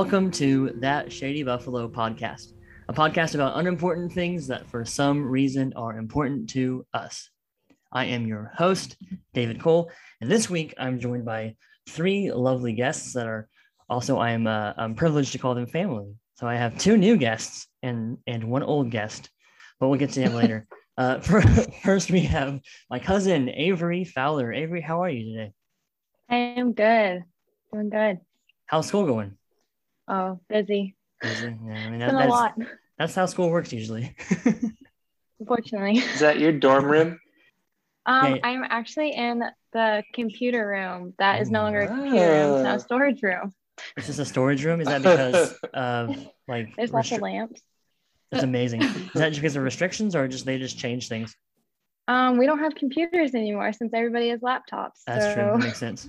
Welcome to That Shady Buffalo podcast, a podcast about unimportant things that for some reason are important to us. I am your host, David Cole, and this week I'm joined by three lovely guests that are also I am uh, I'm privileged to call them family. So I have two new guests and and one old guest, but we'll get to them later. Uh, for, first, we have my cousin Avery Fowler. Avery, how are you today? I am good. Doing good. How's school going? Oh, busy. Busy. Yeah, I mean, that, been a that's, lot, that's how school works usually. unfortunately. Is that your dorm room? Um, Yeah. I'm actually in the computer room. That is no longer a computer room, it's now a storage room. Is this a storage room? Is that because of like There's lots of restri- lamps. That's amazing. Is that just because of restrictions or just they just change things? Um, we don't have computers anymore since everybody has laptops. That's so true. That makes sense.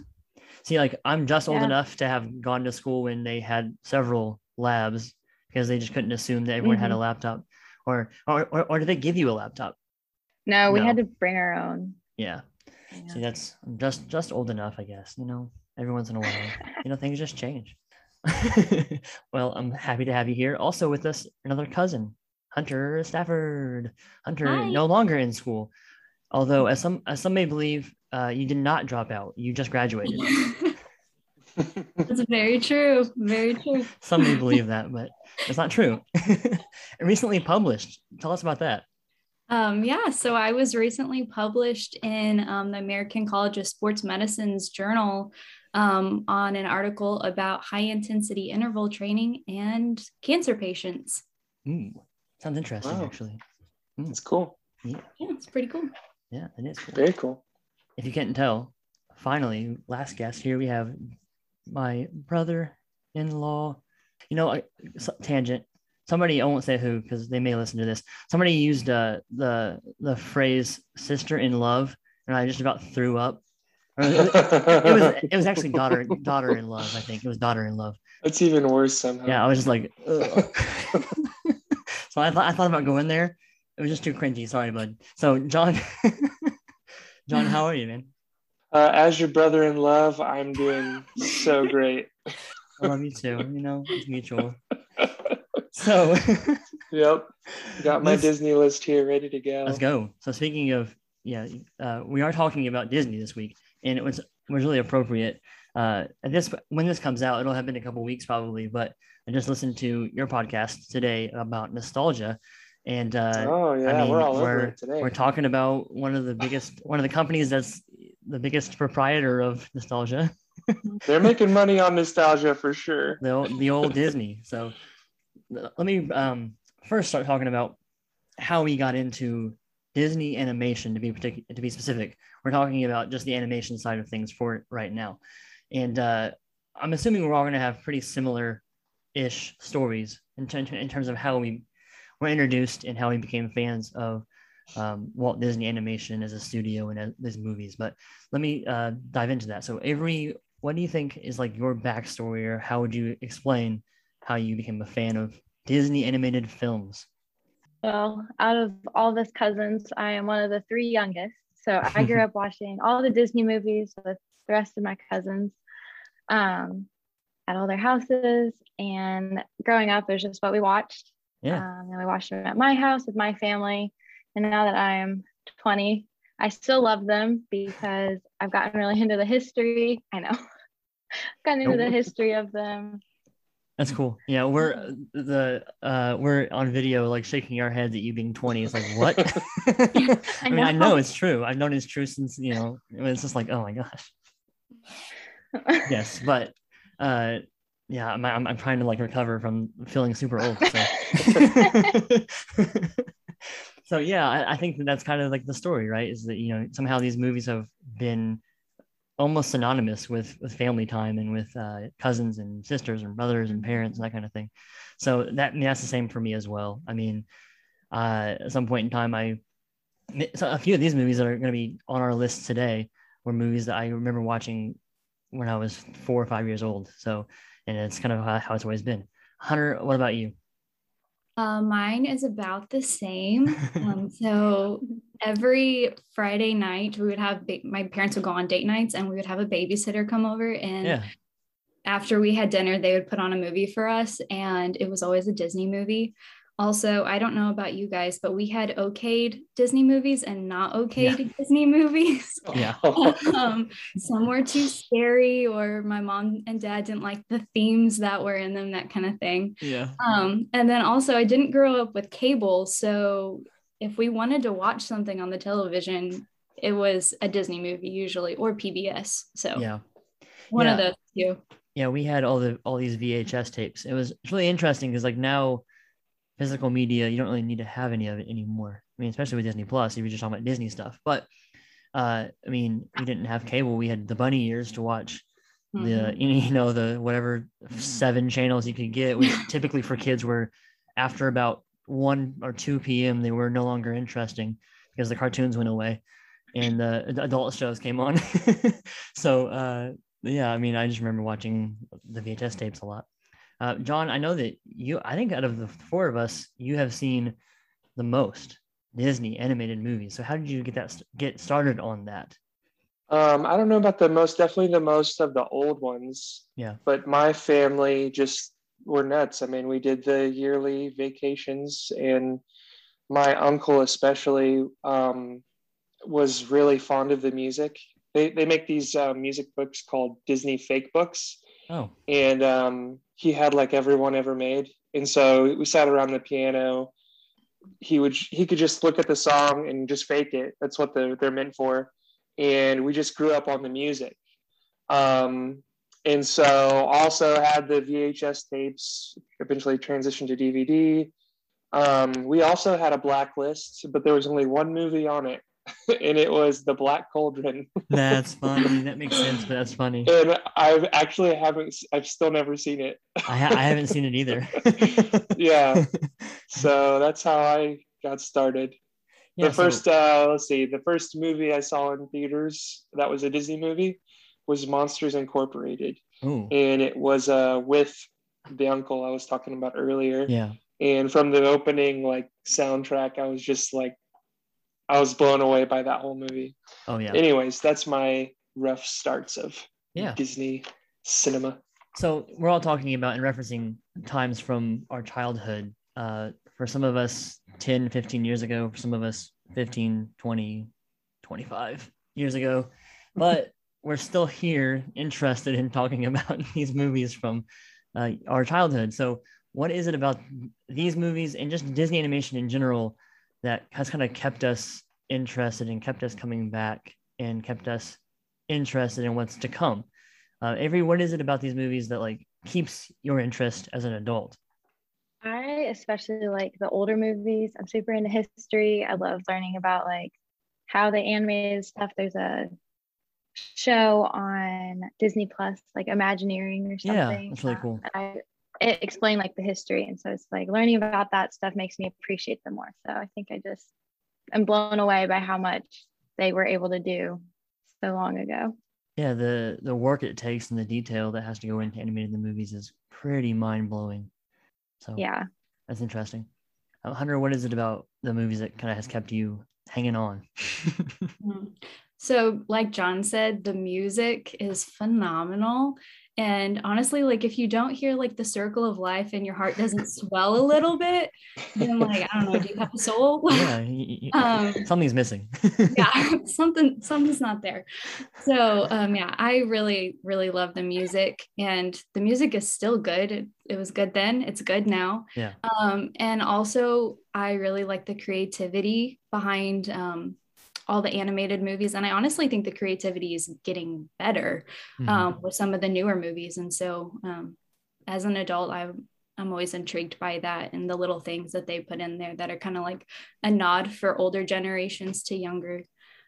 See, like I'm just old Yeah. enough to have gone to school when they had several labs because they just couldn't assume that everyone had a Mhm. laptop. Or, or or or did they give you a laptop? no, we No. had to bring our own. Yeah. Yeah. See, that's I'm just just old enough, I guess. You know, every once in a while, you know, things just change. well, I'm happy to have you here. Also with us, another cousin, Hunter Stafford. Hunter, Hi. no longer in school, although as some as some may believe, uh, you did not drop out. You just graduated. That's very true. Very true. some may believe that, but it's not true. and recently published. Tell us about that. Um, yeah, so I was recently published in um, the American College of Sports Medicine's journal um, on an article about high intensity interval training and cancer patients. Ooh, sounds interesting, Wow. actually. It's cool. Yeah, it's pretty cool. Yeah, it is cool. Very cool. if you can't tell, finally, last guest here we have my brother-in-law. You know, I- tangent. Somebody I won't say who because they may listen to this. Somebody used uh, the the phrase "sister in love," and I just about threw up. It was it was actually daughter daughter in love. I think it was daughter in love. That's even worse somehow. Yeah, I was just like, so I thought I thought about going there. It was just too cringy. Sorry, bud. So John, John, how are you, man? Uh, as your brother in love, I'm doing so great. I love you too. You know, it's mutual. So Yep. Got my Disney list here ready to go. let's go. So speaking of, yeah, uh, we are talking about Disney this week, and it was was really appropriate. Uh, and this when this comes out, it'll have been a couple weeks probably, but I just listened to your podcast today about nostalgia, and uh, Oh yeah, I mean, we're all we're, it today. we're talking about one of the biggest, one of the companies that's the biggest proprietor of nostalgia, They're making money on nostalgia for sure. the old, the old Disney. So let me um, first start talking about how we got into Disney animation to be particular, to be specific. We're talking about just the animation side of things for right now, and uh, I'm assuming we're all going to have pretty similar ish stories in, ter- in terms of how we were introduced and how we became fans of um, Walt Disney Animation as a studio and as, as movies. But let me uh, dive into that. So Avery, what do you think is like your backstory, or how would you explain how you became a fan of Disney animated films? Well, out of all of us cousins, I am one of the three youngest. So I grew up watching all the Disney movies with the rest of my cousins um, at all their houses. And growing up, it was just what we watched. Yeah. Um, and we watched them at my house with my family. And now that I'm 20, I still love them because I've gotten really into the history. I know. gotten into the history of them. That's cool. Yeah, we're the uh we're on video like shaking our heads at you being 20. It's like what? I mean, I know know. it's true. I've known it's true since you know. It's just like oh my gosh. Yes, but uh, yeah, I'm I'm, I'm trying to like recover from feeling super old. So, so yeah, I, I think that that's kind of like the story, right? Is that you know somehow these movies have been almost synonymous with with family time and with uh, cousins and sisters and brothers and parents and that kind of thing. So that I mean, that's the same for me as well. I mean, uh, at some point in time, I so a few of these movies that are going to be on our list today were movies that I remember watching when I was four or five years old. So, and it's kind of how, how it's always been. Hunter, what about you? Uh, mine is about the same. Um, so every Friday night, we would have ba- my parents would go on date nights, and we would have a babysitter come over. And Yeah. after we had dinner, they would put on a movie for us, and it was always a Disney movie. Also, I don't know about you guys, but we had okayed Disney movies and not okayed yeah. Disney movies. Yeah. um, some were too scary, or my mom and dad didn't like the themes that were in them, that kind of thing. Yeah. Um, and then also, I didn't grow up with cable. So if we wanted to watch something on the television, it was a Disney movie usually or PBS. So yeah. One yeah. of those two. Yeah, we had all the all these VHS tapes. It was it's really interesting because like now physical media, you don't really need to have any of it anymore. I mean, especially with Disney Plus, if you're just talking about Disney stuff. But uh, I mean, we didn't have cable. We had the bunny ears to watch mm-hmm. the you know the whatever seven channels you could get. Which typically for kids were after about one or two p.m. they were no longer interesting because the cartoons went away and the adult shows came on. so uh, yeah, I mean, I just remember watching the VHS tapes a lot. Uh, John, I know that you, I think out of the four of us, you have seen the most Disney animated movies. So how did you get that get started on that? Um, I don't know about the most, definitely the most of the old ones. Yeah. But my family just were nuts. I mean, we did the yearly vacations, and my uncle especially um, was really fond of the music. They they make these uh, music books called Disney Fake Books. Oh. And um, he had like everyone ever made, and so we sat around the piano. He would he could just look at the song and just fake it. That's what they're they're meant for. And we just grew up on the music. Um, and so also had the VHS tapes. Eventually transitioned to DVD. Um, we also had a blacklist, but there was only one movie on it, and it was the Black Cauldron. that's funny. That makes sense, but that's funny. And I've actually haven't. I've still never seen it. I, ha- I haven't seen it either. yeah. So that's how I got started. Yeah, the first, so... uh, let's see, the first movie I saw in theaters that was a Disney movie was Monsters Incorporated, Ooh. and it was uh, with the uncle I was talking about earlier. Yeah. And from the opening like soundtrack, I was just like I was blown away by that whole movie. Oh yeah. Anyways, that's my rough starts of yeah. Disney cinema. So we're all talking about and referencing times from our childhood. Uh, for some of us 10, 15 years ago, for some of us 15, 20, 25 years ago. But we're still here interested in talking about these movies from uh, our childhood. So what is it about these movies and just Disney animation in general that has kind of kept us interested and kept us coming back and kept us interested in what's to come. Uh, Avery, what is it about these movies that like keeps your interest as an adult? I especially like the older movies. I'm super into history. I love learning about like how they animated stuff. There's a show on Disney Plus, like Imagineering or something. Yeah, that's really cool. I, it explained like the history. And so it's like learning about that stuff makes me appreciate them more. So i think i just am blown away by how much they were able to do so long ago. Yeah the the work it takes and the detail that has to go into animating the movies is pretty mind-blowing. So yeah. that's interesting. Uh, hunter what is it about the movies that kind of has kept you hanging on? So like john said the music is phenomenal and honestly, like if you don't hear like the circle of life and your heart doesn't swell a little bit, then like I don't know, do you have a soul? Yeah, um, something's missing. yeah, something something's not there. So um, yeah, I really really love the music, and the music is still good. It, it was good then. It's good now. Yeah. Um, and also I really like the creativity behind um, all the animated movies. And I honestly think the creativity is getting better mm-hmm. um, with some of the newer movies. And so um, as an adult, I'm, I'm always intrigued by that and the little things that they put in there that are kind of like a nod for older generations to younger,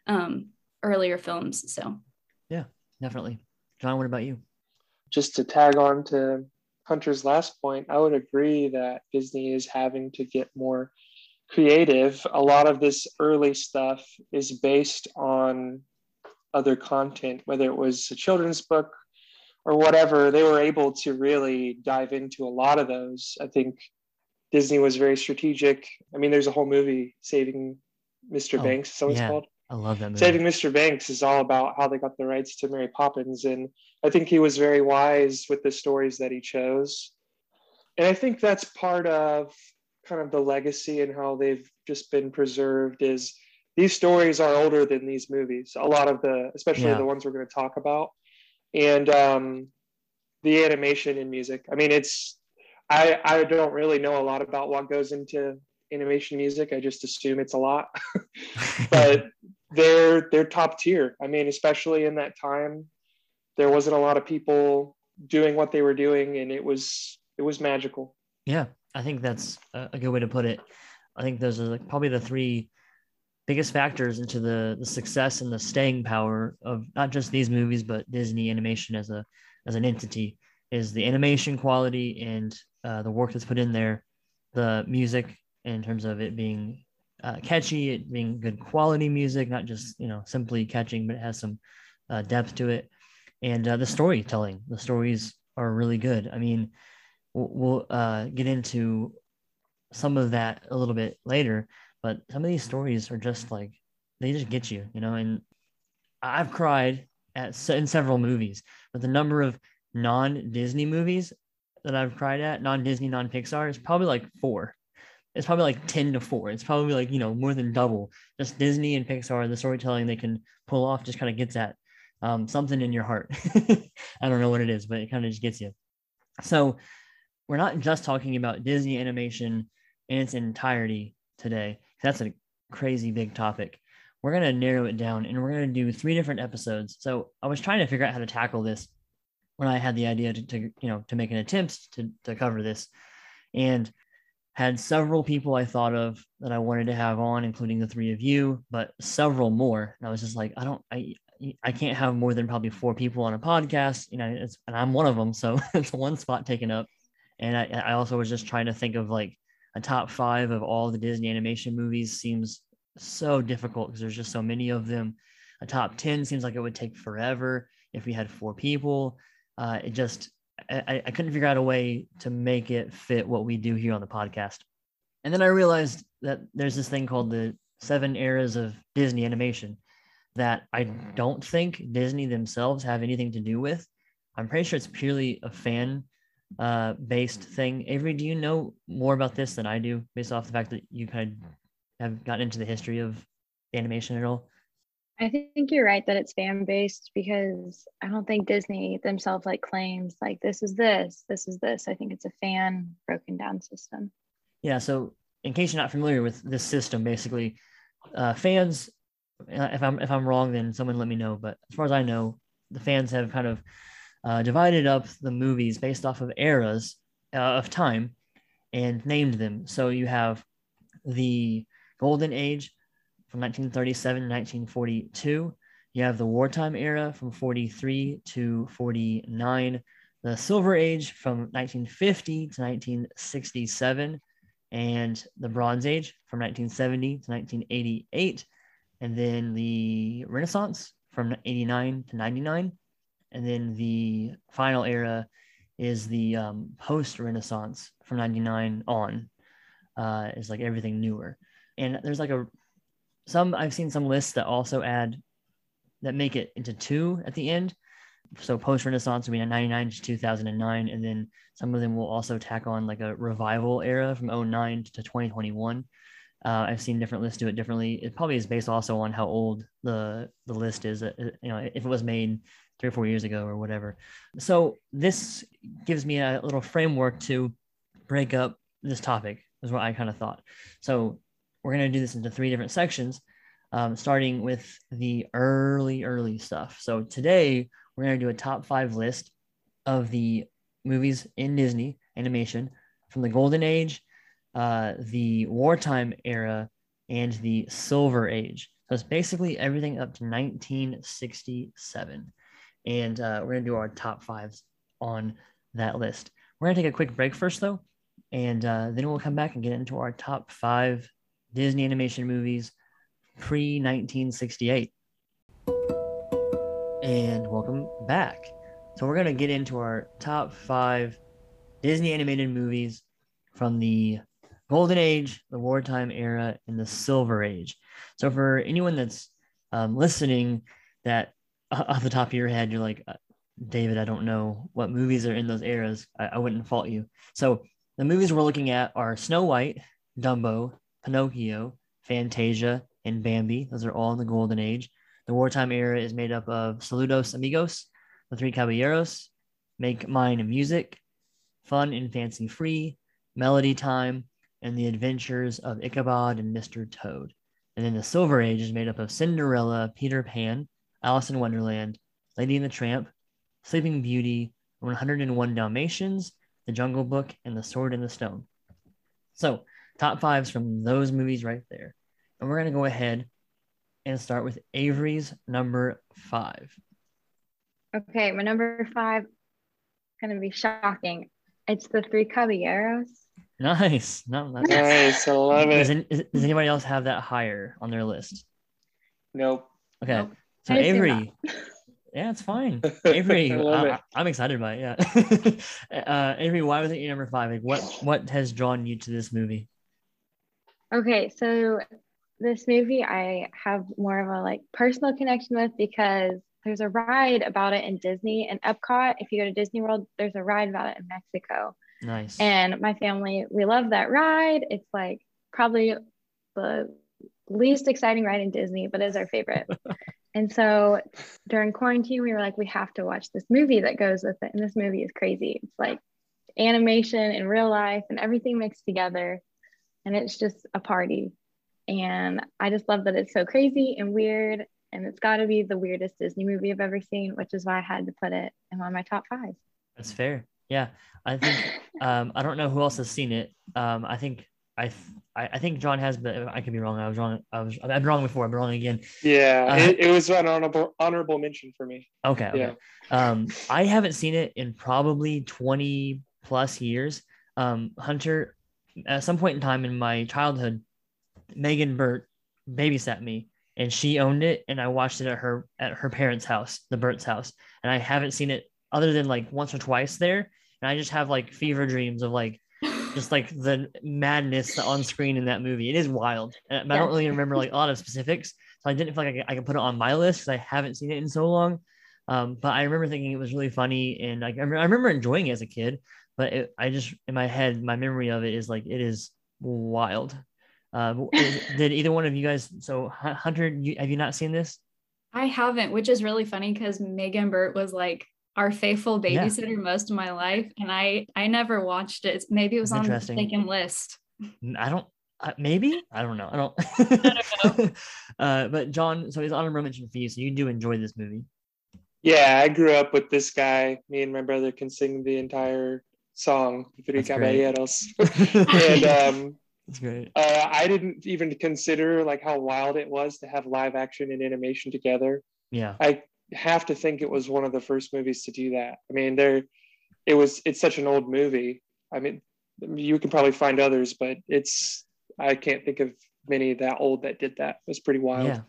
um, earlier films. So, yeah, definitely. John, what about you? Just to tag on to Hunter's last point, I would agree that Disney is having to get more creative, a lot of this early stuff is based on other content, whether it was a children's book or whatever. They were able to really dive into a lot of those. I think Disney was very strategic. I mean, there's a whole movie, Saving Mr. Oh, Banks, so it's yeah. called. I I love that movie. Saving Mr. Banks is all about how they got the rights to Mary Poppins, and I think he was very wise with the stories that he chose. And I think that's part of kind of the legacy and how they've just been preserved is these stories are older than these movies. A lot of the, especially Yeah. the ones we're going to talk about, and um, the animation and music. I mean, it's I I don't really know a lot about what goes into animation music. I just assume it's a lot, but they're they're top tier. I mean, especially in that time, there wasn't a lot of people doing what they were doing, and it was it was magical. Yeah, I think that's a good way to put it. I think those are like probably the three biggest factors into the the success and the staying power of not just these movies but Disney animation as a as an entity is the animation quality and uh, the work that's put in there, the music in terms of it being uh, catchy, it being good quality music, not just you know simply catching, but it has some uh, depth to it, and uh, the storytelling. The stories are really good. I mean, we'll, uh, get into some of that a little bit later, but some of these stories are just like they just get you, you know. And I've cried at in several movies, but the number of non-Disney movies that I've cried at, non-Disney, non-Pixar, is probably like four. It's probably like ten to four. It's probably like you know more than double. Just Disney and Pixar, the storytelling they can pull off just kind of gets at um, something in your heart. I don't know what it is, but it kind of just gets you. So we're not just talking about Disney animation in its entirety today. That's a crazy big topic. We're going to narrow it down and we're going to do three different episodes. So I was trying to figure out how to tackle this when I had the idea to, to you know, to make an attempt to, to cover this and had several people I thought of that I wanted to have on, including the three of you, but several more. And I was just like, I don't, I, I can't have more than probably four people on a podcast, you know, and I'm one of them. So it's one spot taken up. And I, I also was just trying to think of like a top five of all the Disney animation movies seems so difficult because there's just so many of them. A top 10 seems like it would take forever if we had four people. Uh, it just, I, I couldn't figure out a way to make it fit what we do here on the podcast. And then I realized that there's this thing called the seven eras of Disney animation that I don't think Disney themselves have anything to do with. I'm pretty sure it's purely a fan uh, based thing. Avery, do you know more about this than I do, based off the fact that you kind of have gotten into the history of animation at all? I think you're right that it's fan based because I don't think Disney themselves like claims like this is this, this is this. I think it's a fan broken down system. Yeah. So, in case you're not familiar with this system, basically, uh, fans. uh, If I'm if I'm wrong, then someone let me know. But as far as I know, the fans have kind of uh, divided up the movies based off of eras uh, of time and named them. So you have the Golden Age from 1937 to 1942. You have the wartime era from 43 to 49. The Silver Age from 1950 to 1967. And the Bronze Age from 1970 to 1988. And then the Renaissance from 89 to 99 and then the final era is the um, post Renaissance from '99 on. Uh, is like everything newer, and there's like a some I've seen some lists that also add that make it into two at the end. So post Renaissance would be 99 to 2009, and then some of them will also tack on like a revival era from 09 to 2021. Uh, I've seen different lists do it differently. It probably is based also on how old the the list is. Uh, You know, if it was made three or four years ago or whatever. So this gives me a little framework to break up this topic, is what I kind of thought. So we're going to do this into three different sections, um, starting with the early, early stuff. So today we're going to do a top five list of the movies in Disney animation from the Golden Age, uh, the wartime era, and the Silver Age. So it's basically everything up to 1967 and uh, we're going to do our top fives on that list. We're going to take a quick break first, though, and uh, then we'll come back and get into our top five Disney animation movies pre 1968. And welcome back. So, we're going to get into our top five Disney animated movies from the Golden Age, the wartime era, and the Silver Age. So, for anyone that's um, listening that off the top of your head, you're like, uh, David, I don't know what movies are in those eras. I, I wouldn't fault you. So the movies we're looking at are Snow White, Dumbo, Pinocchio, Fantasia, and Bambi. Those are all in the golden age. The wartime era is made up of Saludos Amigos, The Three Caballeros, Make Mine Music, Fun and Fancy Free, Melody Time, and The Adventures of Ichabod and Mr. Toad. And then the Silver Age is made up of Cinderella, Peter Pan, Alice in Wonderland, Lady and the Tramp, Sleeping Beauty, 101 Dalmatians, The Jungle Book, and The Sword in the Stone. So, top fives from those movies right there. And we're going to go ahead and start with Avery's number five. Okay, my number five going to be shocking. It's the Three Caballeros. Nice. No, that's Nice, I love Does, it. any- does anybody else have that higher on their list? Nope. Okay. Nope. So I Avery. Yeah, it's fine. Avery, I love I, it. am excited by it. Yeah. uh, Avery, why was it your number five? Like, what what has drawn you to this movie? Okay, so this movie I have more of a like personal connection with because there's a ride about it in Disney and Epcot. If you go to Disney World, there's a ride about it in Mexico. Nice. And my family, we love that ride. It's like probably the least exciting ride in Disney, but is our favorite. And so during quarantine, we were like, we have to watch this movie that goes with it. And this movie is crazy. It's like animation and real life and everything mixed together. And it's just a party. And I just love that it's so crazy and weird. And it's got to be the weirdest Disney movie I've ever seen, which is why I had to put it in one of my top five. That's fair. Yeah, I think um, I don't know who else has seen it. Um, I think I, I I think John has, but I could be wrong. I was wrong. I was I'm wrong before. I'm wrong again. Yeah, Uh, it, it was an honorable honorable mention for me. Okay. okay. Yeah. Um, I haven't seen it in probably 20 plus years. Um, Hunter, at some point in time in my childhood, Megan Burt babysat me and she owned it and I watched it at her at her parents' house, the Burt's house. And I haven't seen it other than like once or twice there. And I just have like fever dreams of like just like the madness on screen in that movie. It is wild. I don't really remember like a lot of specifics. So I didn't feel like I could, I could put it on my list because I haven't seen it in so long. Um, but I remember thinking it was really funny and like I remember, I remember enjoying it as a kid. But it, I just in my head, my memory of it is like it is wild. Uh, did either one of you guys? So Hun- Hunter, you, have you not seen this? I haven't, which is really funny because Megan Burt was like our faithful Yeah. babysitter most of my life, and I I never watched it. Maybe it was That's on the interesting. second list. I don't. Uh, maybe I don't know. I don't. don't uh, but John, so it's honorable mention for you. So you do enjoy this movie. Yeah, I grew up with this guy. Me and my brother can sing the entire song, Three Caballeros. and um, That's great. uh, I didn't even consider like how wild it was to have live action and animation together. Yeah. I have to think it was one of the first movies to do that. I mean, there, it was. It's such an old movie. I mean, you can probably find others, but it's. I can't think of many that old that did that. It was pretty wild. Yeah.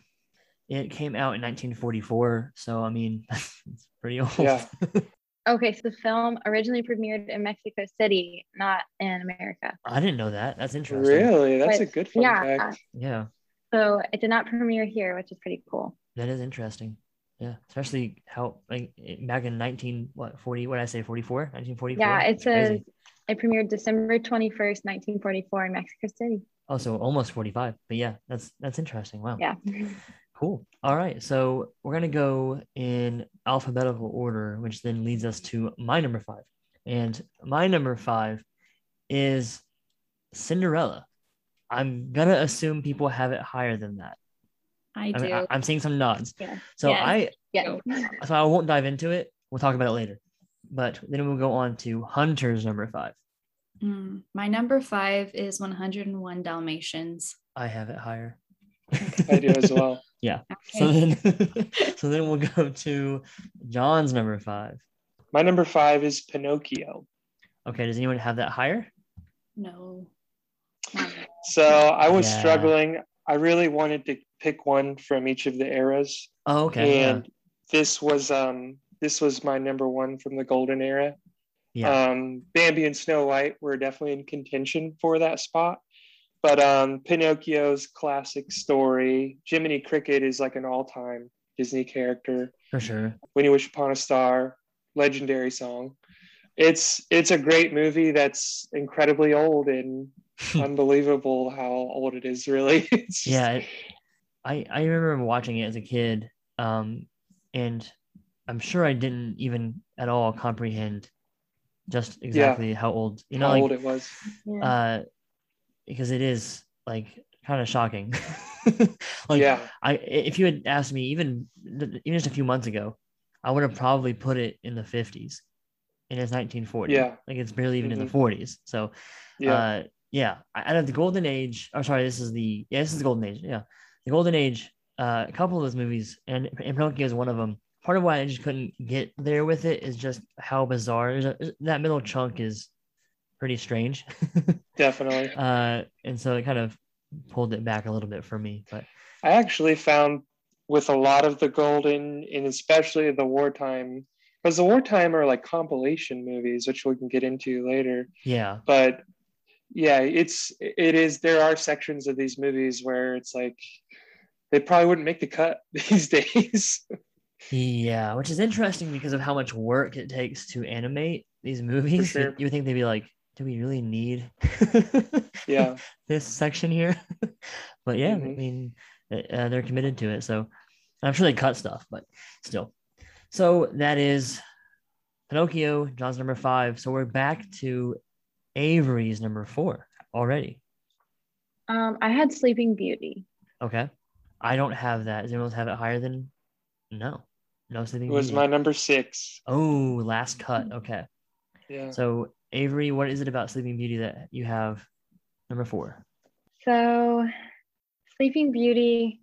It came out in 1944. So I mean, it's pretty old. Yeah. Okay, so the film originally premiered in Mexico City, not in America. I didn't know that. That's interesting. Really, that's a good fun yeah, fact. Yeah. so it did not premiere here, which is pretty cool. That is interesting. Yeah. Especially how like back in 19 what 40 what did I say 44 1944. Yeah, it It's crazy. says it premiered December 21st, 1944 in Mexico City. Oh, so almost 45. But yeah, that's that's interesting. Wow. Yeah. Cool. All right. So we're going to go in alphabetical order, which then leads us to my number five. And my number five is Cinderella. I'm going to assume people have it higher than that. I I do. mean, I, am seeing some nods. Yeah. So Yes. I, Yeah. so I won't dive into it. We'll talk about it later. But then we'll go on to Hunter's number five. Mm, my number five is 101 Dalmatians. I have it higher. I do as well. So then, so then we'll go to John's number five. My number five is Pinocchio. Okay. Does anyone have that higher? No. So I was Yeah. struggling. I really wanted to pick one from each of the eras, Oh, okay. yeah. and this was um this was my number one from the golden era. Yeah. Um, Bambi and Snow White were definitely in contention for that spot, But um, Pinocchio's classic story. Jiminy Cricket is like an all-time Disney character. For sure. When You Wish Upon a Star, legendary song. It's it's a great movie that's incredibly old and unbelievable how old it is. Really, It's just- yeah. It, I I remember watching it as a kid, um, and I'm sure I didn't even at all comprehend just exactly how old you know how like old it was. Yeah. uh because it is like kind of shocking like yeah, i if you had asked me even even just a few months ago i would have probably put it in the 50s and it's 1940 Yeah. like it's barely even in Mhm. the 40s so yeah, uh yeah out of the golden age or sorry this is the yeah this is the golden age yeah the golden age uh a couple of those movies and, and pinocchio is one of them part of why i just couldn't get there with it is just how bizarre a, that middle chunk is pretty strange definitely. uh and so it kind of pulled it back a little bit for me but I actually found with a lot of the golden and especially the wartime because the wartime are like compilation movies, which we can get into later. yeah But yeah, it's it is there are sections of these movies where it's like they probably wouldn't make the cut these days. yeah which is interesting because of how much work it takes to animate these movies sure. you would think they'd be like do we really need yeah, this section here. but yeah, I Mhm. mean, uh, they're committed to it. So I'm sure they cut stuff, but still. So that is Pinocchio, John's number five. So we're back to Avery's number four already. um, I had Sleeping Beauty. Okay. I don't have that. Does anyone else have it higher than? No. No sleeping it was Beauty. my number six. Oh, last cut. Okay. Yeah. So Avery, what is it about Sleeping Beauty that you have number four? So, Sleeping Beauty,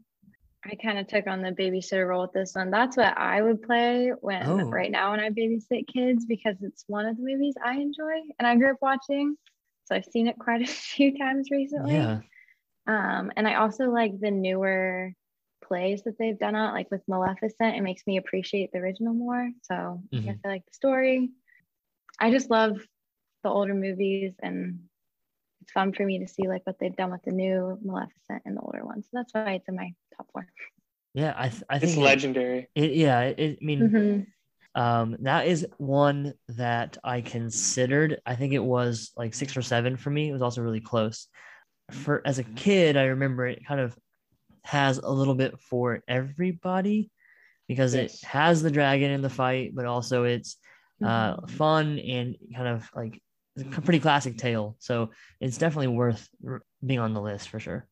I kind of took on the babysitter role with this one. That's what I would play when Oh. right now when I babysit kids because it's one of the movies I enjoy and I grew up watching. So I've seen it quite a few times recently. Yeah. Um, and I also like the newer plays that they've done on like with Maleficent. It makes me appreciate the original more. So I Mhm. guess I like the story. I just love the older movies and it's fun for me to see like what they've done with the new Maleficent and the older ones. So that's why it's in my top four. Yeah. I, th- I It's think it- legendary. It, yeah, it, it- I mean, Mhm. um, that is one that I considered. I think it was like six or seven for me. It was also really close. For as a kid, I remember it kind of has a little bit for everybody because Yes. it has the dragon in the fight, but also it's uh, fun and kind of like it's a pretty classic tale. So it's definitely worth being on the list for sure.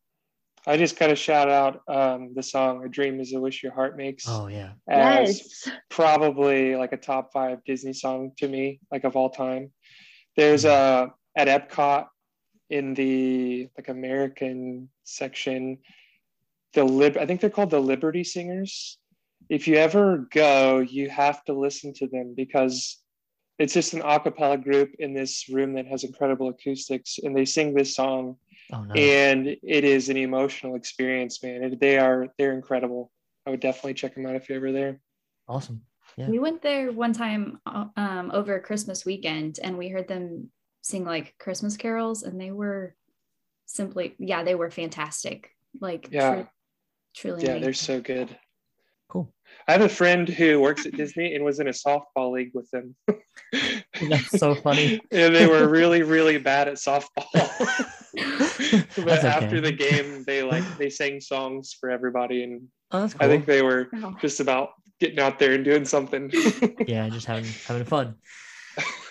I just got to shout out um, the song "A Dream Is a Wish Your Heart Makes" Oh yeah, as Yes. probably like a top five Disney song to me, like of all time. There's a at Epcot in the like American section, the lib I think they're called the Liberty Singers. If you ever go, you have to listen to them because it's just an a cappella group in this room that has incredible acoustics and they sing this song oh nice. and it is an emotional experience, man. It, they are they're incredible. I would definitely check them out if you're ever there. awesome. Yeah. We went there one time um, over Christmas weekend and we heard them sing like Christmas carols and they were simply, yeah, they were fantastic. Like, Yeah. tru- truly. Yeah, amazing. they're so good. Cool. I have a friend who works at Disney and was in a softball league with them. That's so funny. and they were really, really bad at softball. but That's after the game, they like they sang songs for everybody, and Oh, that's cool. I think they were Oh. just about getting out there and doing something. yeah, just having having fun.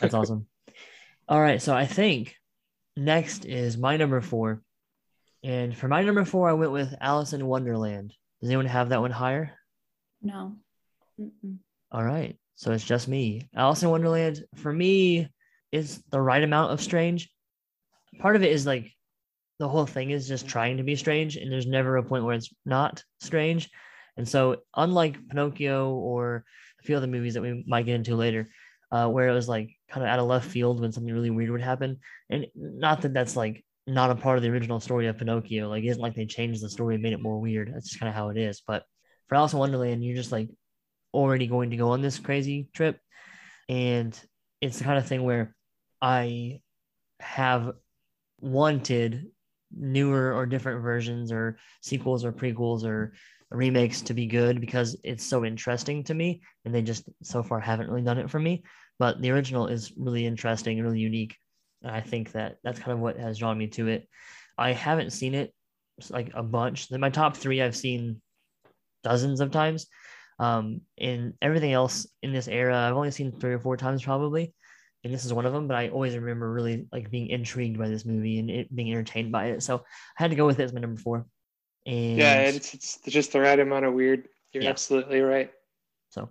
That's awesome. All right, so I think next is my number four, and for my number four, I went with Alice in Wonderland. Does anyone have that one higher? No. Mm-mm. All right, so it's just me. Alice in Wonderland for me is the right amount of strange. Part of it is like the whole thing is just trying to be strange, and there's never a point where it's not strange. And so, unlike Pinocchio or a few other movies that we might get into later, uh, where it was like kind of out of left field when something really weird would happen, and not that that's like not a part of the original story of Pinocchio. Like, it isn't like they changed the story and made it more weird. That's just kind of how it is. But for Alice in Wonderland, you're just like already going to go on this crazy trip. And it's the kind of thing where I have wanted newer or different versions or sequels or prequels or remakes to be good because it's so interesting to me and they just so far haven't really done it for me. But the original is really interesting and really unique. And i think that that's kind of what has drawn me to it. I haven't seen it like a bunch. My top three i've seen dozens of times um and everything else in this era i've only seen three or four times probably and this is one of them but i always remember really like being intrigued by this movie and it being entertained by it so i had to go with it as my number four and yeah, it's, it's just the right amount of weird. You're Yeah. absolutely right. so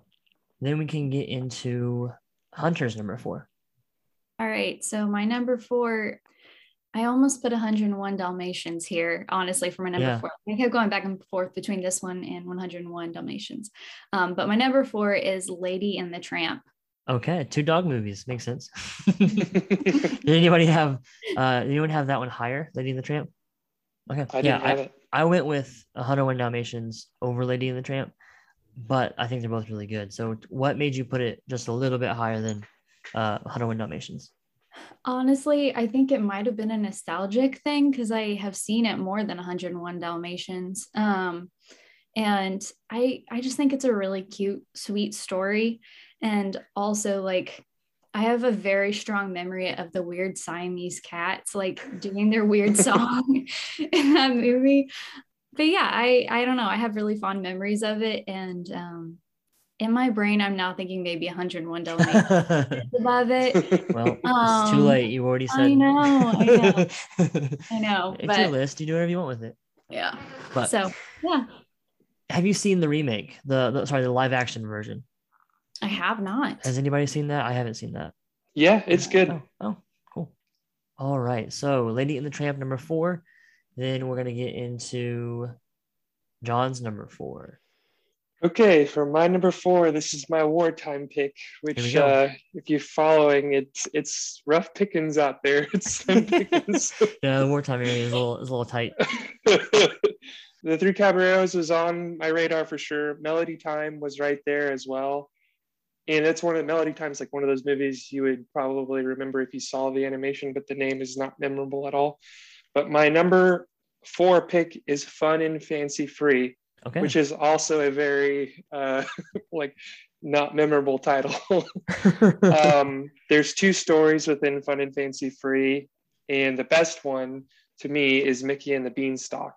then we can get into hunter's number four All right. So my number four, I almost put 101 Dalmatians here, honestly, for my number Yeah. four. I kept going back and forth between this one and 101 Dalmatians. Um, but my number four is Lady and the Tramp. okay two dog movies makes sense did anybody have uh did anyone have that one higher lady and the tramp okay I yeah didn't have I, it. I went with 101 dalmatians over lady and the tramp but i think they're both really good so what made you put it just a little bit higher than uh 101 dalmatians Honestly, I think it might have been a nostalgic thing because I have seen it more than 101 Dalmatians. Um, and I I just think it's a really cute, sweet story. And also like I have a very strong memory of the weird Siamese cats like doing their weird song in that movie. But yeah, I I don't know. I have really fond memories of it. And um in my brain, I'm now thinking maybe 101 Dalmatians above it. well it's too Um, late you already said I know, I know. I know, it's your list you do whatever you want with it yeah. but So yeah, have you seen the remake the, the sorry the live action version I have not. has anybody seen that i haven't seen that Yeah, it's good. Oh, oh, cool. All right. So, Lady and the Tramp number four. Then we're gonna get into John's number four. Okay, for my number four, this is my wartime pick, which uh, if you're following, it's it's rough pickings out there. It's. Yeah, the wartime area is a little is a little tight. the Three Caballeros was on my radar for sure. Melody Time was right there as well. And it's one of the Melody Times, like one of those movies you would probably remember if you saw the animation, but the name is not memorable at all. But my number four pick is Fun and Fancy Free, Okay. which is also a very uh, like not memorable title. um, there's two stories within Fun and Fancy Free, and the best one to me is Mickey and the Beanstalk.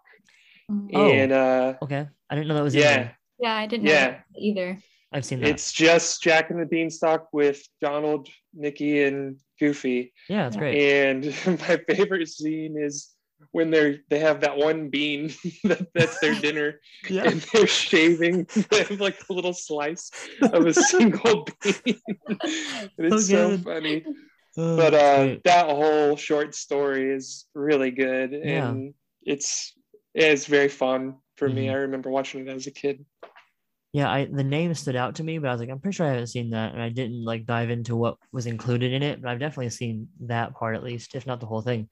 Mm. Oh. And uh, okay. I didn't know that was yeah, there. Yeah, I didn't Yeah. that either. I've seen that. it's just Jack and the Beanstalk with Donald, Mickey, and Goofy. yeah, that's great. And my favorite scene is when they're they have that one bean that, that's their dinner Yeah. and they're shaving they have like a little slice of a single bean it's so, good. funny Oh, but uh that whole short story is really good Yeah. and it's it's very fun for me Mhm. i remember watching it as a kid yeah, I the name stood out to me, but I was like, I'm pretty sure I haven't seen that, and I didn't like dive into what was included in it. But I've definitely seen that part at least, if not the whole thing.